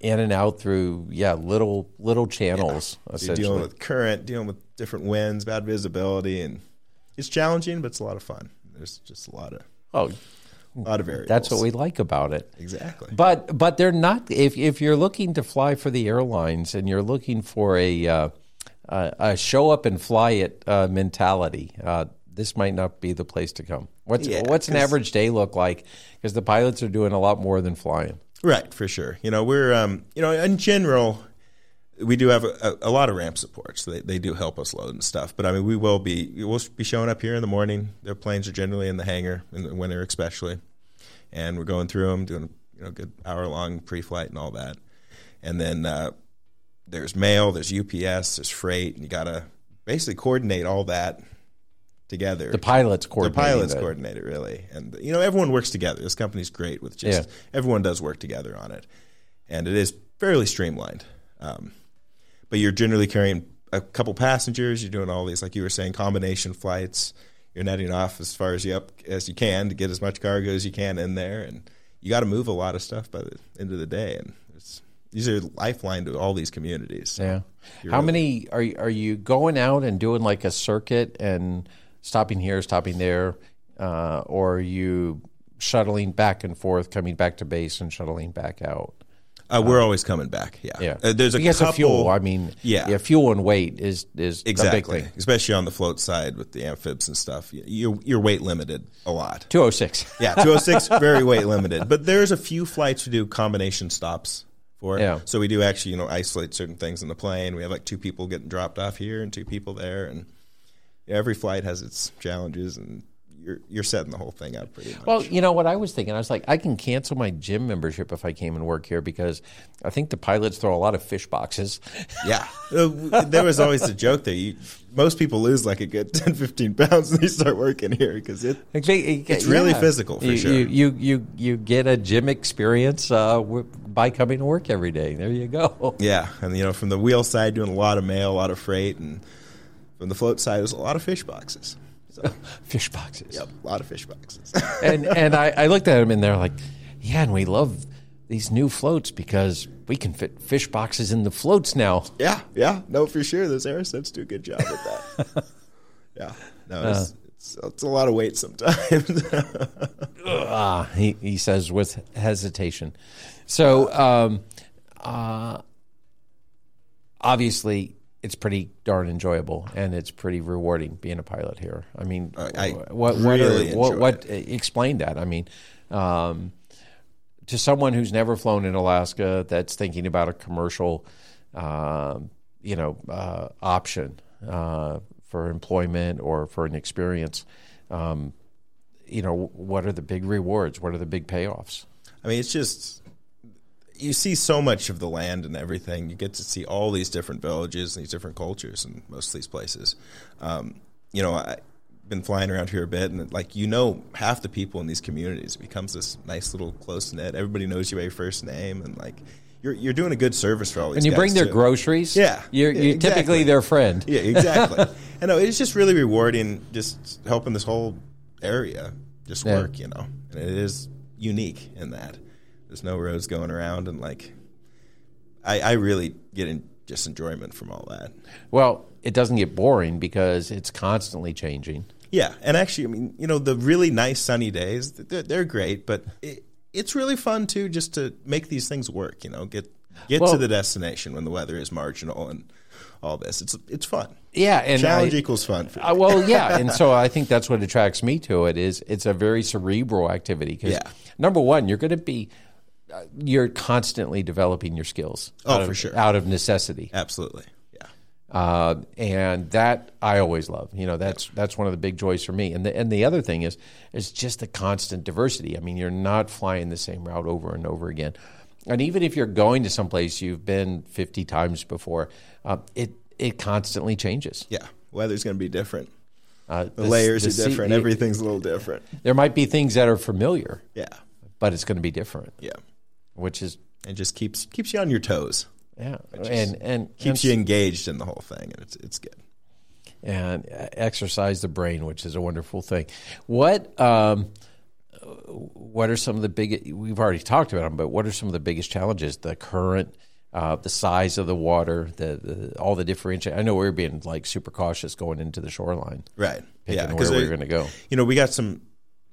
In and out through yeah little little channels So you're dealing with current, dealing with different winds, bad visibility, and it's challenging, but it's a lot of fun. There's just a lot of oh, a lot of variables. that's what we like about it. exactly. But but they're not. If if you're looking to fly for the airlines and you're looking for a uh, a show up and fly it uh, mentality, uh, this might not be the place to come. What's Yeah, what's an average day look like? Because the pilots are doing a lot more than flying. Right, for sure. You know, we're um, you know, in general, we do have a, a, a lot of ramp support, so they, they do help us load and stuff. But I mean, we will be we will be showing up here in the morning. Their planes are generally in the hangar in the winter, especially, and we're going through them, doing you know, good hour long pre-flight and all that. And then uh, there's mail, there's UPS, there's freight, and you got to basically coordinate all that together The pilots the pilots that. coordinate it really, and you know everyone works together. This company's great with just Yeah. everyone does work together on it, and it is fairly streamlined. Um, but you're generally carrying a couple passengers. You're doing all these, like you were saying, combination flights. You're netting off as far as you up as you can to get as much cargo as you can in there, and you got to move a lot of stuff by the end of the day. And it's, these are lifeline to all these communities. Yeah. How really- many are you- are you going out and doing like a circuit and stopping here, stopping there, uh, or are you shuttling back and forth, coming back to base and shuttling back out? Uh, we're always coming back. Yeah, Yeah, Uh, there's a because couple. of fuel. I mean, Yeah. fuel and weight is is Exactly, a big thing. especially on the float side with the amphibs and stuff. You- You're you're weight limited a lot. Two oh six. Yeah, 206 very weight limited, but there's a few flights we do combination stops for. Yeah. So we do actually, you know, isolate certain things in the plane. We have like two people getting dropped off here and two people there, and every flight has its challenges, and you're you're setting the whole thing up pretty much. Well, you know what I was thinking? I was like, I can cancel my gym membership if I came and work here because I think the pilots throw a lot of fish boxes. yeah, there was always a joke that You, most people lose like a good 10, 15 pounds when they start working here because it. It's really physical, for you, sure. You, you you you get a gym experience uh, by coming to work every day. There you go. Yeah, and you know, from the wheel side, doing a lot of mail, a lot of freight, and from the float side, there's a lot of fish boxes. So, Fish boxes. yep, a lot of fish boxes. And and I, I looked at them and they're like, yeah, and we love these new floats because we can fit fish boxes in the floats now. yeah, yeah, no, for sure. Those Aerocets do a good job at that. yeah, no, it's, it's, it's a lot of weight sometimes. Ah, he, he says with hesitation. So, um, uh, obviously, it's pretty darn enjoyable and it's pretty rewarding being a pilot here. I mean, I- I what what, really are, what, what explain that? I mean, um, to someone who's never flown in Alaska, that's thinking about a commercial, um, you know, uh, option uh, for employment or for an experience. Um, you know, what are the big rewards? What are the big payoffs? I mean, it's just you see so much of the land and everything. You get to see all these different villages and these different cultures in most of these places. Um, you know, I've been flying around here a bit, and like you know, half the people in these communities it becomes this nice little close knit. Everybody knows you by your first name, and like you're you're doing a good service for all these. And you bring their too. groceries. Yeah. you're, you're exactly. typically their friend. Yeah, exactly. I know it's just really rewarding, just helping this whole area just Yeah. work. You know, and it is unique in that there's no roads going around, and like I, I really get in just enjoyment from all that. Well, it doesn't get boring because it's constantly changing. Yeah, and actually, I mean, you know, the really nice sunny days, they're, they're great, but it, it's really fun too, just to make these things work. You know, get get Well- to the destination when the weather is marginal and all this. It's it's fun. Yeah, and Challenge I- equals fun. For Uh, well, yeah, and so I think that's what attracts me to it is it's a very cerebral activity because Yeah. number one, you're going to be you're constantly developing your skills. Oh, out of, for sure. out of necessity. Absolutely, yeah. Uh, and that I always love. You know, that's that's one of the big joys for me. And the and the other thing is is just the constant diversity. I mean, you're not flying the same route over and over again. And even if you're going to someplace you've been 50 times before, uh, it it constantly changes. Yeah, weather's going to be different. Uh, The, layers the are different. the- Everything's a little different. There might be things that are familiar, Yeah, but it's going to be different, yeah, which is and just keeps keeps you on your toes. yeah, and and Keeps and, you engaged in the whole thing, and it's it's good. and exercise the brain, which is a wonderful thing. What um, what are some of the big? We've already talked about them, but what are some of the biggest challenges? The current, uh, the size of the water, the, the all the differentiate. I know we're being like super cautious going into the shoreline, Right. picking yeah, where because we're going to go. you know we got some.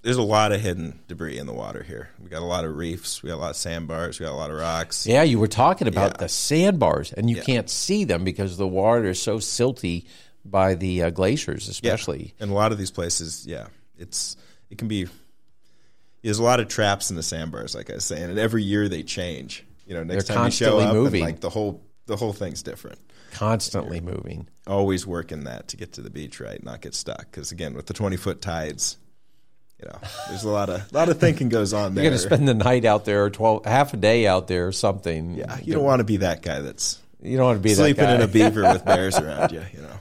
There's a lot of hidden debris in the water here. We got a lot of reefs. We got a lot of sandbars. We got a lot of rocks. Yeah, you were talking about Yeah. the sandbars, and you can't see them because the water is so silty by the uh, glaciers, Yeah. especially. And a lot of these places, yeah, it's it can be. There's a lot of traps in the sandbars, like I was saying, and every year they change. You know, next They're time you show up, moving. and like the whole the whole thing's different. Constantly moving. Always working that to get to the beach right, not get stuck. Because again, with the 20 foot tides, you know, there's a lot of lot of thinking goes on there. You're going to spend the night out there, or twelve, half a day out there, or something. yeah, you don't want to be that guy that's You don't want to be sleeping that guy. in a beaver with bears around you. You know,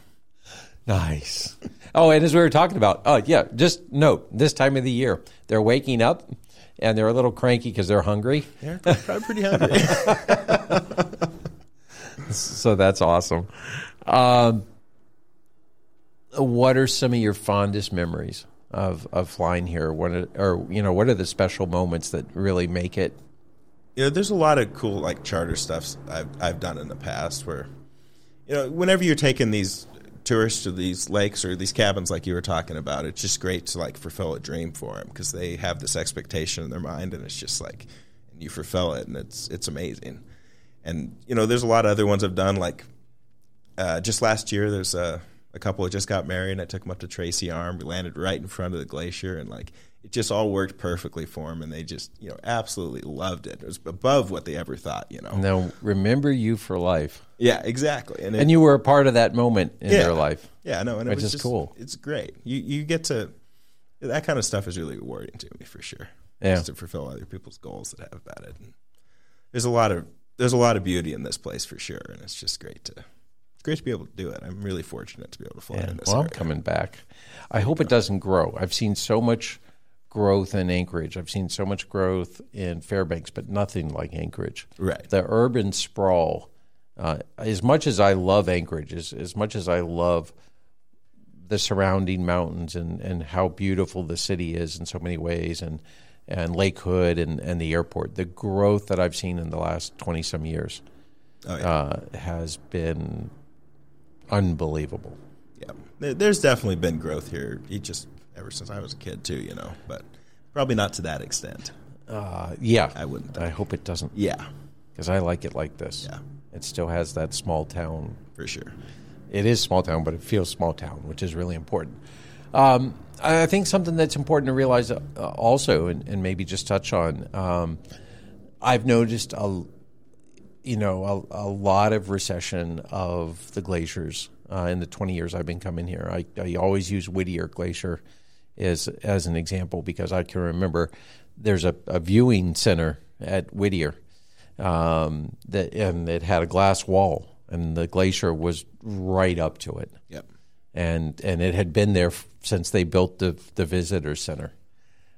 Nice. Oh, and as we were talking about, oh yeah, just note this time of the year they're waking up and they're a little cranky because they're hungry. they're probably pretty hungry. So that's awesome. Um, what are some of your fondest memories of, of flying here? What are, or you know, what are the special moments that really make it? you know, there's a lot of cool like charter stuff I've I've done in the past where, you know, whenever you're taking these tourists to these lakes or these cabins like you were talking about, it's just great to like fulfill a dream for them because they have this expectation in their mind and it's just like, and you fulfill it and it's it's amazing. And you know, there's a lot of other ones I've done like, uh, just last year there's a a couple that just got married and I took them up to Tracy Arm. We landed right in front of the glacier and like it just all worked perfectly for them and they just you know absolutely loved it. It was above what they ever thought. You know. They'll remember you for life, Yeah, exactly. And, it, and you were a part of that moment in Yeah. their life. yeah, no, and it which was is just, cool. It's great. You you get to that kind of stuff is really rewarding to me for sure. Yeah. Just to fulfill other people's goals that I have about it. And there's a lot of there's a lot of beauty in this place for sure, and it's just great to great to be able to do it. I'm really fortunate to be able to fly Yeah. in this Well, I'm coming back. I hope it doesn't grow. I've seen so much growth in Anchorage. I've seen so much growth in Fairbanks, but nothing like Anchorage. Right. The urban sprawl. Uh, as much as I love Anchorage, as, as much as I love the surrounding mountains and, and how beautiful the city is in so many ways, and and Lake Hood and, and the airport, the growth that I've seen in the last twenty some years Oh, yeah. uh, has been unbelievable. yeah. There's definitely been growth here. It just ever since I was a kid too, you know, but probably not to that extent. Uh, yeah, I wouldn't. I hope it doesn't, Yeah, because I like it like this. Yeah. It still has that small town. for sure. It is small town, but it feels small town, which is really important. Um, I I think something that's important to realize uh, also, and, and maybe just touch on. Um, I've noticed a, you know, a, a lot of recession of the glaciers uh, in the 20 years I've been coming here. I, I always use Whittier Glacier as as an example because I can remember there's a, a viewing center at Whittier um, that and it had a glass wall and the glacier was right up to it Yep. and and it had been there f- since they built the the visitor center,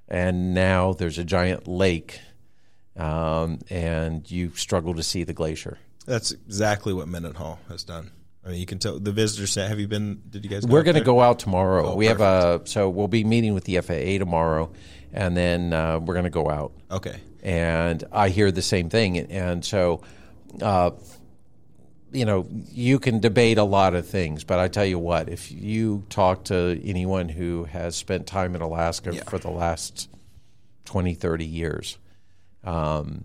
and now there's a giant lake, um, and you struggle to see the glacier. That's exactly what Mendenhall has done. I mean, you can tell the visitor center. Have you been? Did you guys? Go We're going to go out tomorrow. Oh, we have a so we'll be meeting with the FAA tomorrow, and then uh, we're going to go out. Okay. and I hear the same thing. And so, uh, you know, you can debate a lot of things, but I tell you what, if you talk to anyone who has spent time in Alaska Yeah. for the last 20, 30 years, um,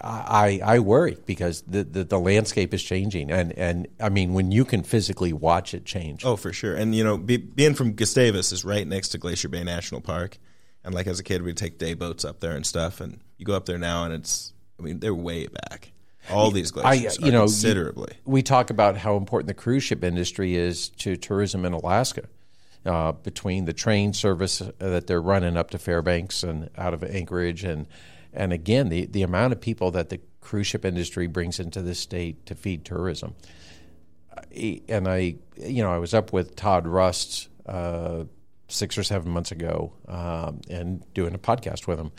I, I worry because the, the, the landscape is changing. And, and I mean, when you can physically watch it change. Oh, for sure. And you know, be, being from Gustavus is right next to Glacier Bay National Park, and like as a kid, we'd take day boats up there and stuff. And you go up there now, and it's, I mean, they're way back. All these glaciers, you know, considerably. we talk about how important the cruise ship industry is to tourism in Alaska. Uh, between the train service that they're running up to Fairbanks and out of Anchorage, and and again the the amount of people that the cruise ship industry brings into the state to feed tourism. And I, you know, I was up with Todd Rust uh, six or seven months ago um, and doing a podcast with him.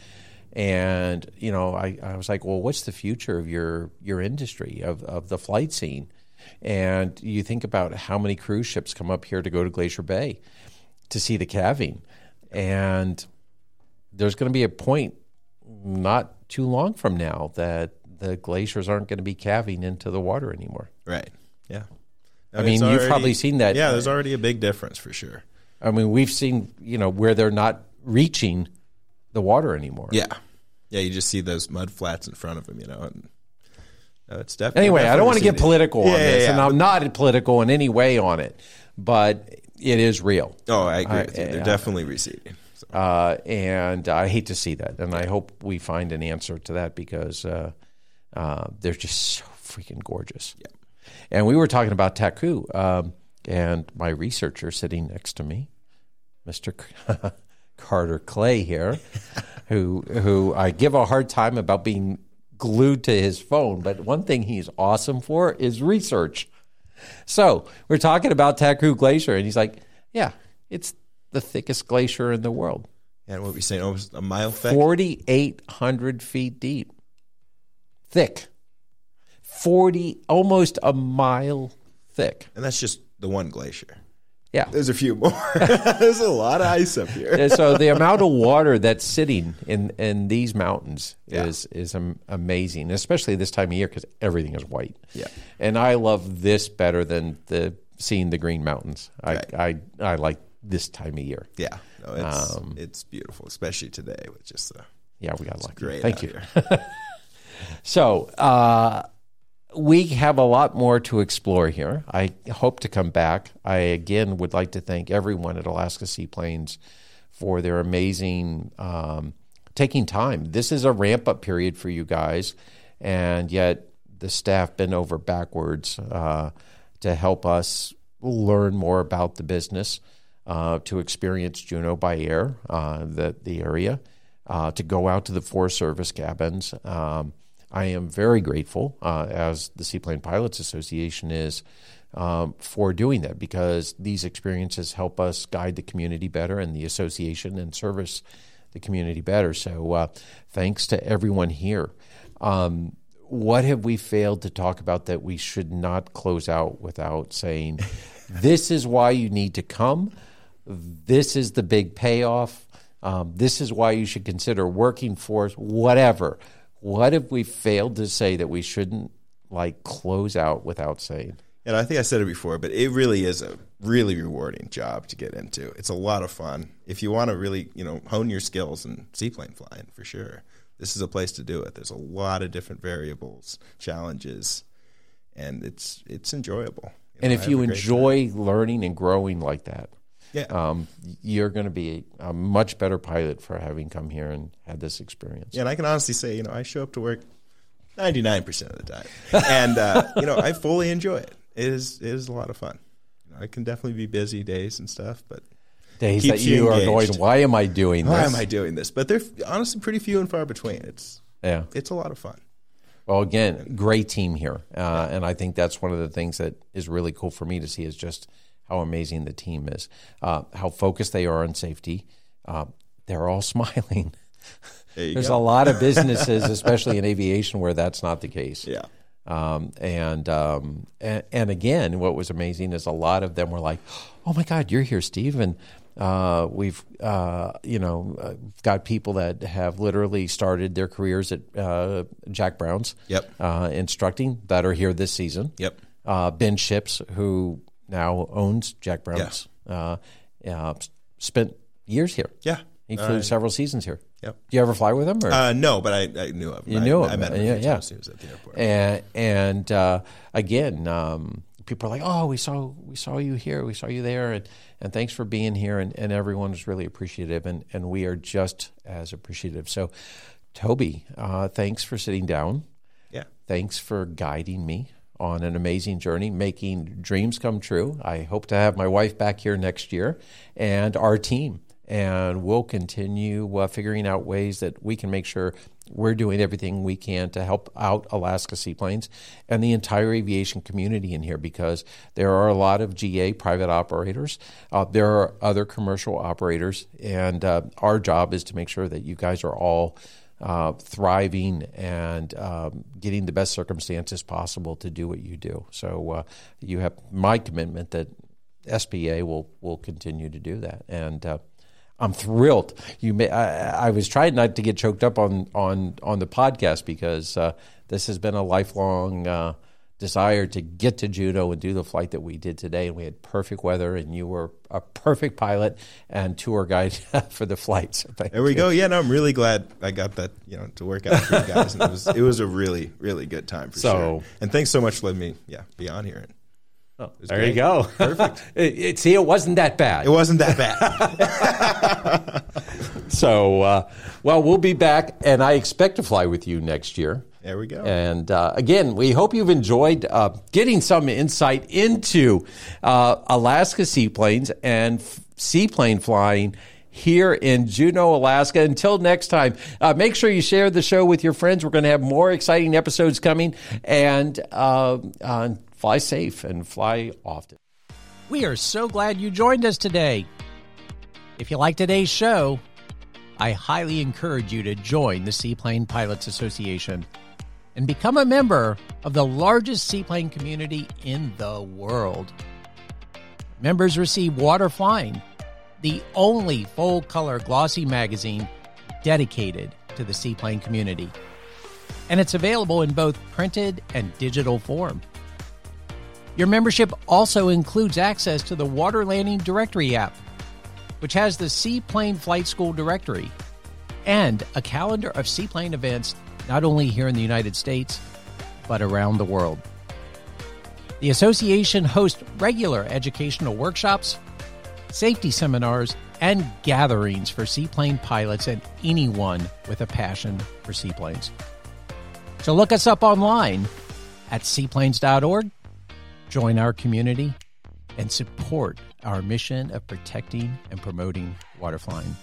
And you know, I, I was like, well, what's the future of your your industry of of the flightseeing? And you think about how many cruise ships come up here to go to Glacier Bay to see the calving, and there's going to be a point not too long from now that the glaciers aren't going to be calving into the water anymore. Right. Yeah. I mean, it's you've probably seen that. Yeah, there's uh, already a big difference for sure. I mean, we've seen you know where they're not reaching the water anymore. Yeah. Yeah, you just see those mud flats in front of them, you know. And, no, it's definitely. Anyway, I don't want to get political on Yeah, yeah, this, yeah. and I'm not political in any way on it, but it is real. Oh, I agree I- with you. They're yeah. definitely receding. Uh, and I hate to see that. And I hope we find an answer to that because uh, uh, they're just so freaking gorgeous. Yeah. And we were talking about Taku, um, and my researcher sitting next to me, Mr. C- Carter Clay here, who who I give a hard time about being glued to his phone, but one thing he's awesome for is research. So we're talking about Taku Glacier, and he's like, "Yeah, it's the thickest glacier in the world, and what were you saying? Oh, almost a mile thick. forty eight hundred feet deep, thick, forty almost a mile thick." And that's just the one glacier. Yeah. There's a few more. There's a lot of ice up here. So the amount of water that's sitting in, in these mountains Yeah. is is amazing, especially this time of year because everything is white. Yeah. and I love this better than the seeing the green mountains. I Right. I, I like this time of year. Yeah, no, it's Um, it's beautiful, especially today with just the Yeah, we got lucky. great. Thank you. So uh, we have a lot more to explore here. I hope to come back. I again would like to thank everyone at Alaska Seaplanes for their amazing um, taking time. This is a ramp up period for you guys, and yet the staff bent over backwards uh, to help us learn more about the business, uh, to experience Juneau by air, uh, the the area, uh, to go out to the Forest Service cabins. Um, I am very grateful, uh, as the Seaplane Pilots Association is, um, for doing that because these experiences help us guide the community better and the association and service the community better. So, uh, thanks to everyone here. Um, what have we failed to talk about that we should not close out without saying, this is why you need to come? This is the big payoff. Um, this is why you should consider working for us, whatever. What have we failed to say that we shouldn't like close out without saying? And I think I said it before, but it really is a really rewarding job to get into. It's a lot of fun. If you want to really, you know, hone your skills in seaplane flying, for sure, this is a place to do it. There's a lot of different variables, challenges, and it's it's enjoyable. And know, if you enjoy learning and growing like that, Yeah. um, you're going to be a much better pilot for having come here and had this experience. Yeah, and I can honestly say, you know, I show up to work 99% of the time. And, uh, you know, I fully enjoy it. It is, it is a lot of fun. You know, I can definitely be busy days and stuff, but Days that you you are going, why am I doing this? why am I doing this? But they're honestly pretty few and far between. It's, Yeah. it's a lot of fun. Well, again, great team here, uh, and I think that's one of the things that is really cool for me to see is just how amazing the team is, uh, how focused they are on safety. Uh, they're all smiling. There There's go. a lot of businesses, especially in aviation, where that's not the case. Yeah. Um, and, um, and and again, what was amazing is a lot of them were like, "Oh my God, you're here, Steve!" And uh, we've uh, you know uh, got people that have literally started their careers at uh, Jack Brown's, Yep. uh, instructing that are here this season. Yep. Uh, ben Ships, who now owns Jack Brown's, uh, uh, spent years here. Yeah. He flew several seasons here. Yep. Do you ever fly with him? Or? Uh, no, but I, I knew of him. You I, knew I him. met him Yeah, yeah. He was at the airport. and and uh, again, um, people are like, "Oh, we saw we saw you here, we saw you there," and and thanks for being here, and, and everyone is really appreciative, and and we are just as appreciative. So, Toby, uh, thanks for sitting down. yeah. thanks for guiding me on an amazing journey, making dreams come true. I hope to have my wife back here next year and our team. And we'll continue uh, figuring out ways that we can make sure we're doing everything we can to help out Alaska Seaplanes and the entire aviation community in here because there are a lot of GA private operators. Uh, there are other commercial operators. And uh, our job is to make sure that you guys are all uh, thriving and um, getting the best circumstances possible to do what you do. So uh, you have my commitment that SPA will will continue to do that, and uh, I'm thrilled. You may, I, I, was trying not to get choked up on on on the podcast because uh, this has been a lifelong uh, desire to get to Juneau and do the flight that we did today. And we had perfect weather, and you were a perfect pilot and tour guide for the flight. So there we you. go. Yeah, no, I'm really glad I got that you know to work out for you guys. And it was it was a really really good time for so, sure. And thanks so much for letting me yeah be on here. Oh, there great. you go. Perfect. it, it, see, it wasn't that bad. It wasn't that bad. so, uh, well, we'll be back, and I expect to fly with you next year. There we go. And uh, again, we hope you've enjoyed uh, getting some insight into uh, Alaska seaplanes and f- seaplane flying here in Juneau, Alaska. Until next time, uh, make sure you share the show with your friends. We're going to have more exciting episodes coming, and uh, uh, fly safe and fly often. We are so glad you joined us today. If you like today's show, I highly encourage you to join the Seaplane Pilots Association and become a member of the largest seaplane community in the world. Members receive Water Flying, the only full color glossy magazine dedicated to the seaplane community. And it's available in both printed and digital form. Your membership also includes access to the Water Landing Directory app, which has the Seaplane Flight School directory and a calendar of seaplane events not only here in the United States, but around the world. The association hosts regular educational workshops, safety seminars, and gatherings for seaplane pilots and anyone with a passion for seaplanes. So look us up online at seaplanes.org, join our community, and support our mission of protecting and promoting waterflying.